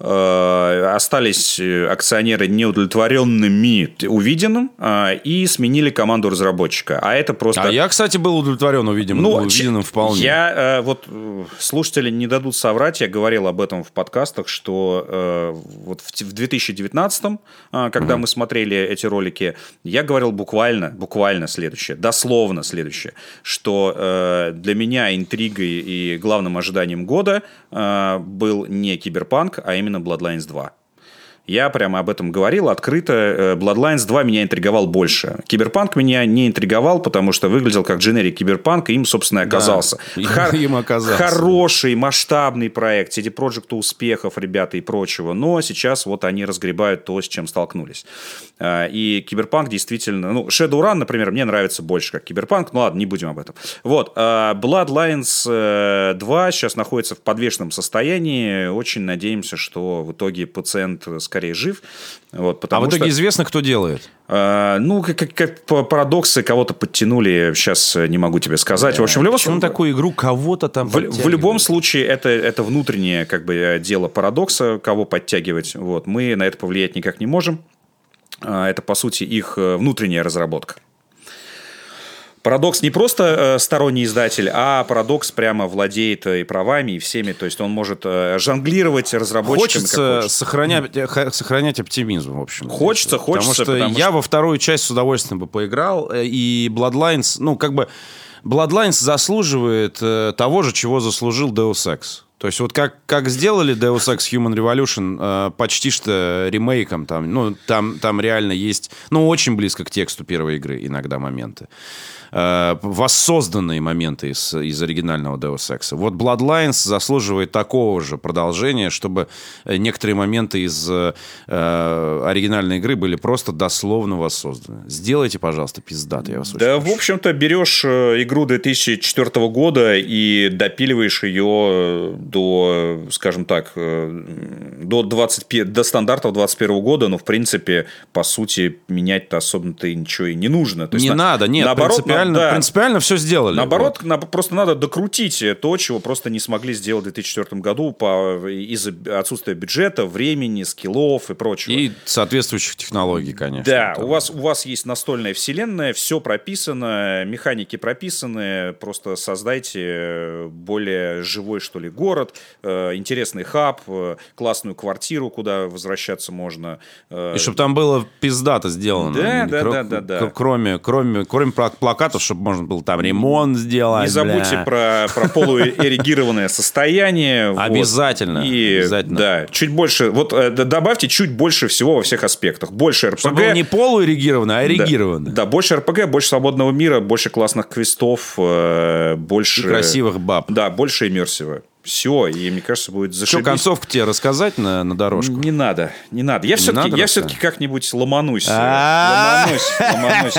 э, остались э, акционеры неудовлетворенными увиденным э, и сменили команду разработчика. А это просто... А я, кстати, был удовлетворен увиденным, Ну, увиденным вполне. Я э, вот э, слушатели не дадут соврать, я говорил об этом в подкастах, что э, вот в, в 2019, э, когда мы смотрели эти ролики, я говорил буквально, буквально следующее, дословно следующее, что э, для меня интригой и главным ожиданием года э, был не Киберпанк, а именно Bloodlines 2. Я прямо об этом говорил открыто. Э, Bloodlines 2 меня интриговал больше. Киберпанк меня не интриговал, потому что выглядел как дженерик Киберпанк, и им, собственно, и оказался. им- им оказался. Хороший, масштабный проект, CD Projekt успехов, ребята, и прочего. Но сейчас вот они разгребают то, с чем столкнулись. Э, И Киберпанк действительно... Ну, Shadowrun, например, мне нравится больше, как Киберпанк. Ну ладно, не будем об этом. Вот. э, Bloodlines э, 2 сейчас находится в подвешенном состоянии. Очень надеемся, что в итоге пациент скорее жив. Вот, а потому в итоге что, известно, кто делает? э, ну, как, как- парадоксы кого-то подтянули, сейчас не могу тебе сказать. В общем, в любом случае... такую игру кого-то там В, в любом случае, это, это внутреннее как бы, э, дело парадокса, кого подтягивать. Вот. Мы на это повлиять никак не можем. А, Это, по сути, их э, внутренняя разработка. Парадокс не просто э, сторонний издатель, а Парадокс прямо владеет э, и правами, и всеми. То есть он может э, жонглировать разработчиками, Хочется хочет. сохранять, ха- сохранять оптимизм, в общем. Хочется, хочется, Потому что потому я что- во вторую часть с удовольствием бы поиграл, э, и Bloodlines, ну, как бы, Bloodlines заслуживает э, того же, чего заслужил Deus Ex. То есть вот как, как сделали Deus Ex Human Revolution э, почти что ремейком, там, ну, там, там реально есть, ну, очень близко к тексту первой игры иногда моменты. Э, воссозданные моменты из, из оригинального Deus Ex. Вот Bloodlines заслуживает такого же продолжения, чтобы некоторые моменты из э, оригинальной игры были просто дословно воссозданы. Сделайте, пожалуйста, пиздато, я вас очень Да, в общем-то, берешь э, игру 2004 года и допиливаешь ее до, скажем так, э, до, 25, до стандартов 21 года, но, в принципе, по сути, менять-то особо-то ничего и не нужно. То есть Не на- надо, нет, наоборот, принципиально, на- да, принципиально все сделали. Наоборот, на- просто надо докрутить то, чего просто не смогли сделать в 2004 году по, из-за отсутствия бюджета, времени, скиллов и прочего. И соответствующих технологий, конечно. Да, Там. у вас, у вас есть настольная вселенная, все прописано, механики прописаны, просто создайте более живой, что ли, город, э, интересный хаб, э, классную квартиру, куда возвращаться можно. э, И чтобы там было пиздато сделано. Да, да, кро- да, да, да. Кроме, кроме, кроме пла- плакатов, чтобы можно было там ремонт сделать. Не забудьте бля. про, про полуэрегированное состояние. Обязательно, И, обязательно. Да, чуть больше, вот добавьте чуть больше всего во всех аспектах. Больше РПГ. Чтобы не полуэрегированно, а Да, эрегированно. Да, больше РПГ, больше свободного мира, больше классных квестов, больше... Красивых баб. Да, больше иммерсива. Все, и мне кажется, будет Что, зашибись. концовку тебе рассказать на, на дорожку? Не надо, не надо. Я все-таки, я все-таки как-нибудь ломанусь. э. Ломанусь, ломанусь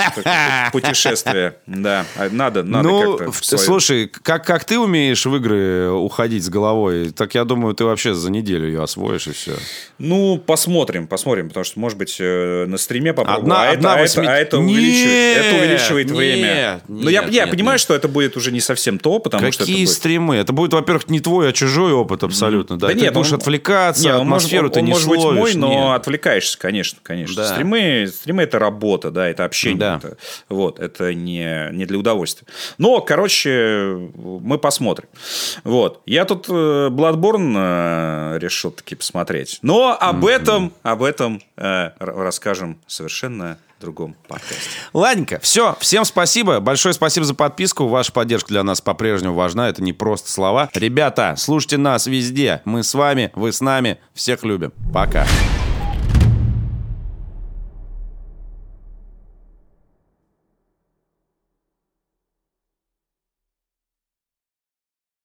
путешествие. Да, а надо, надо ну, как-то. свою- слушай, как, как ты умеешь в игры уходить с головой, так я думаю, ты вообще за неделю ее освоишь и все. Ну, посмотрим, посмотрим, потому что, может быть, э, на стриме попробую. Одна- а, одна а, восьми- это, а это Нет, увеличивает, это увеличивает нет, время. Но я, нет, я нет, понимаю, нет. что это будет уже не совсем то, потому что это Какие стримы? Это будет, во-первых, не твой, а чужой опыт абсолютно. Да, Да ты нет, будешь он- отвлекаться, Не, он может- атмосферу он, ты он не может быть словишь. мой, но нет. отвлекаешься, конечно, конечно. Да. Стримы, стримы это работа, да, это общение. Да. Это, вот, это не, не для удовольствия. Но, короче, мы посмотрим. Вот. Я тут э, Bloodborne э, решил таки посмотреть. Но об этом, об этом э, расскажем совершенно другом подкасте. Ладненько, все. Всем спасибо. Большое спасибо за подписку. Ваша поддержка для нас по-прежнему важна. Это не просто слова. Ребята, слушайте нас везде. Мы с вами, вы с нами. Всех любим. Пока.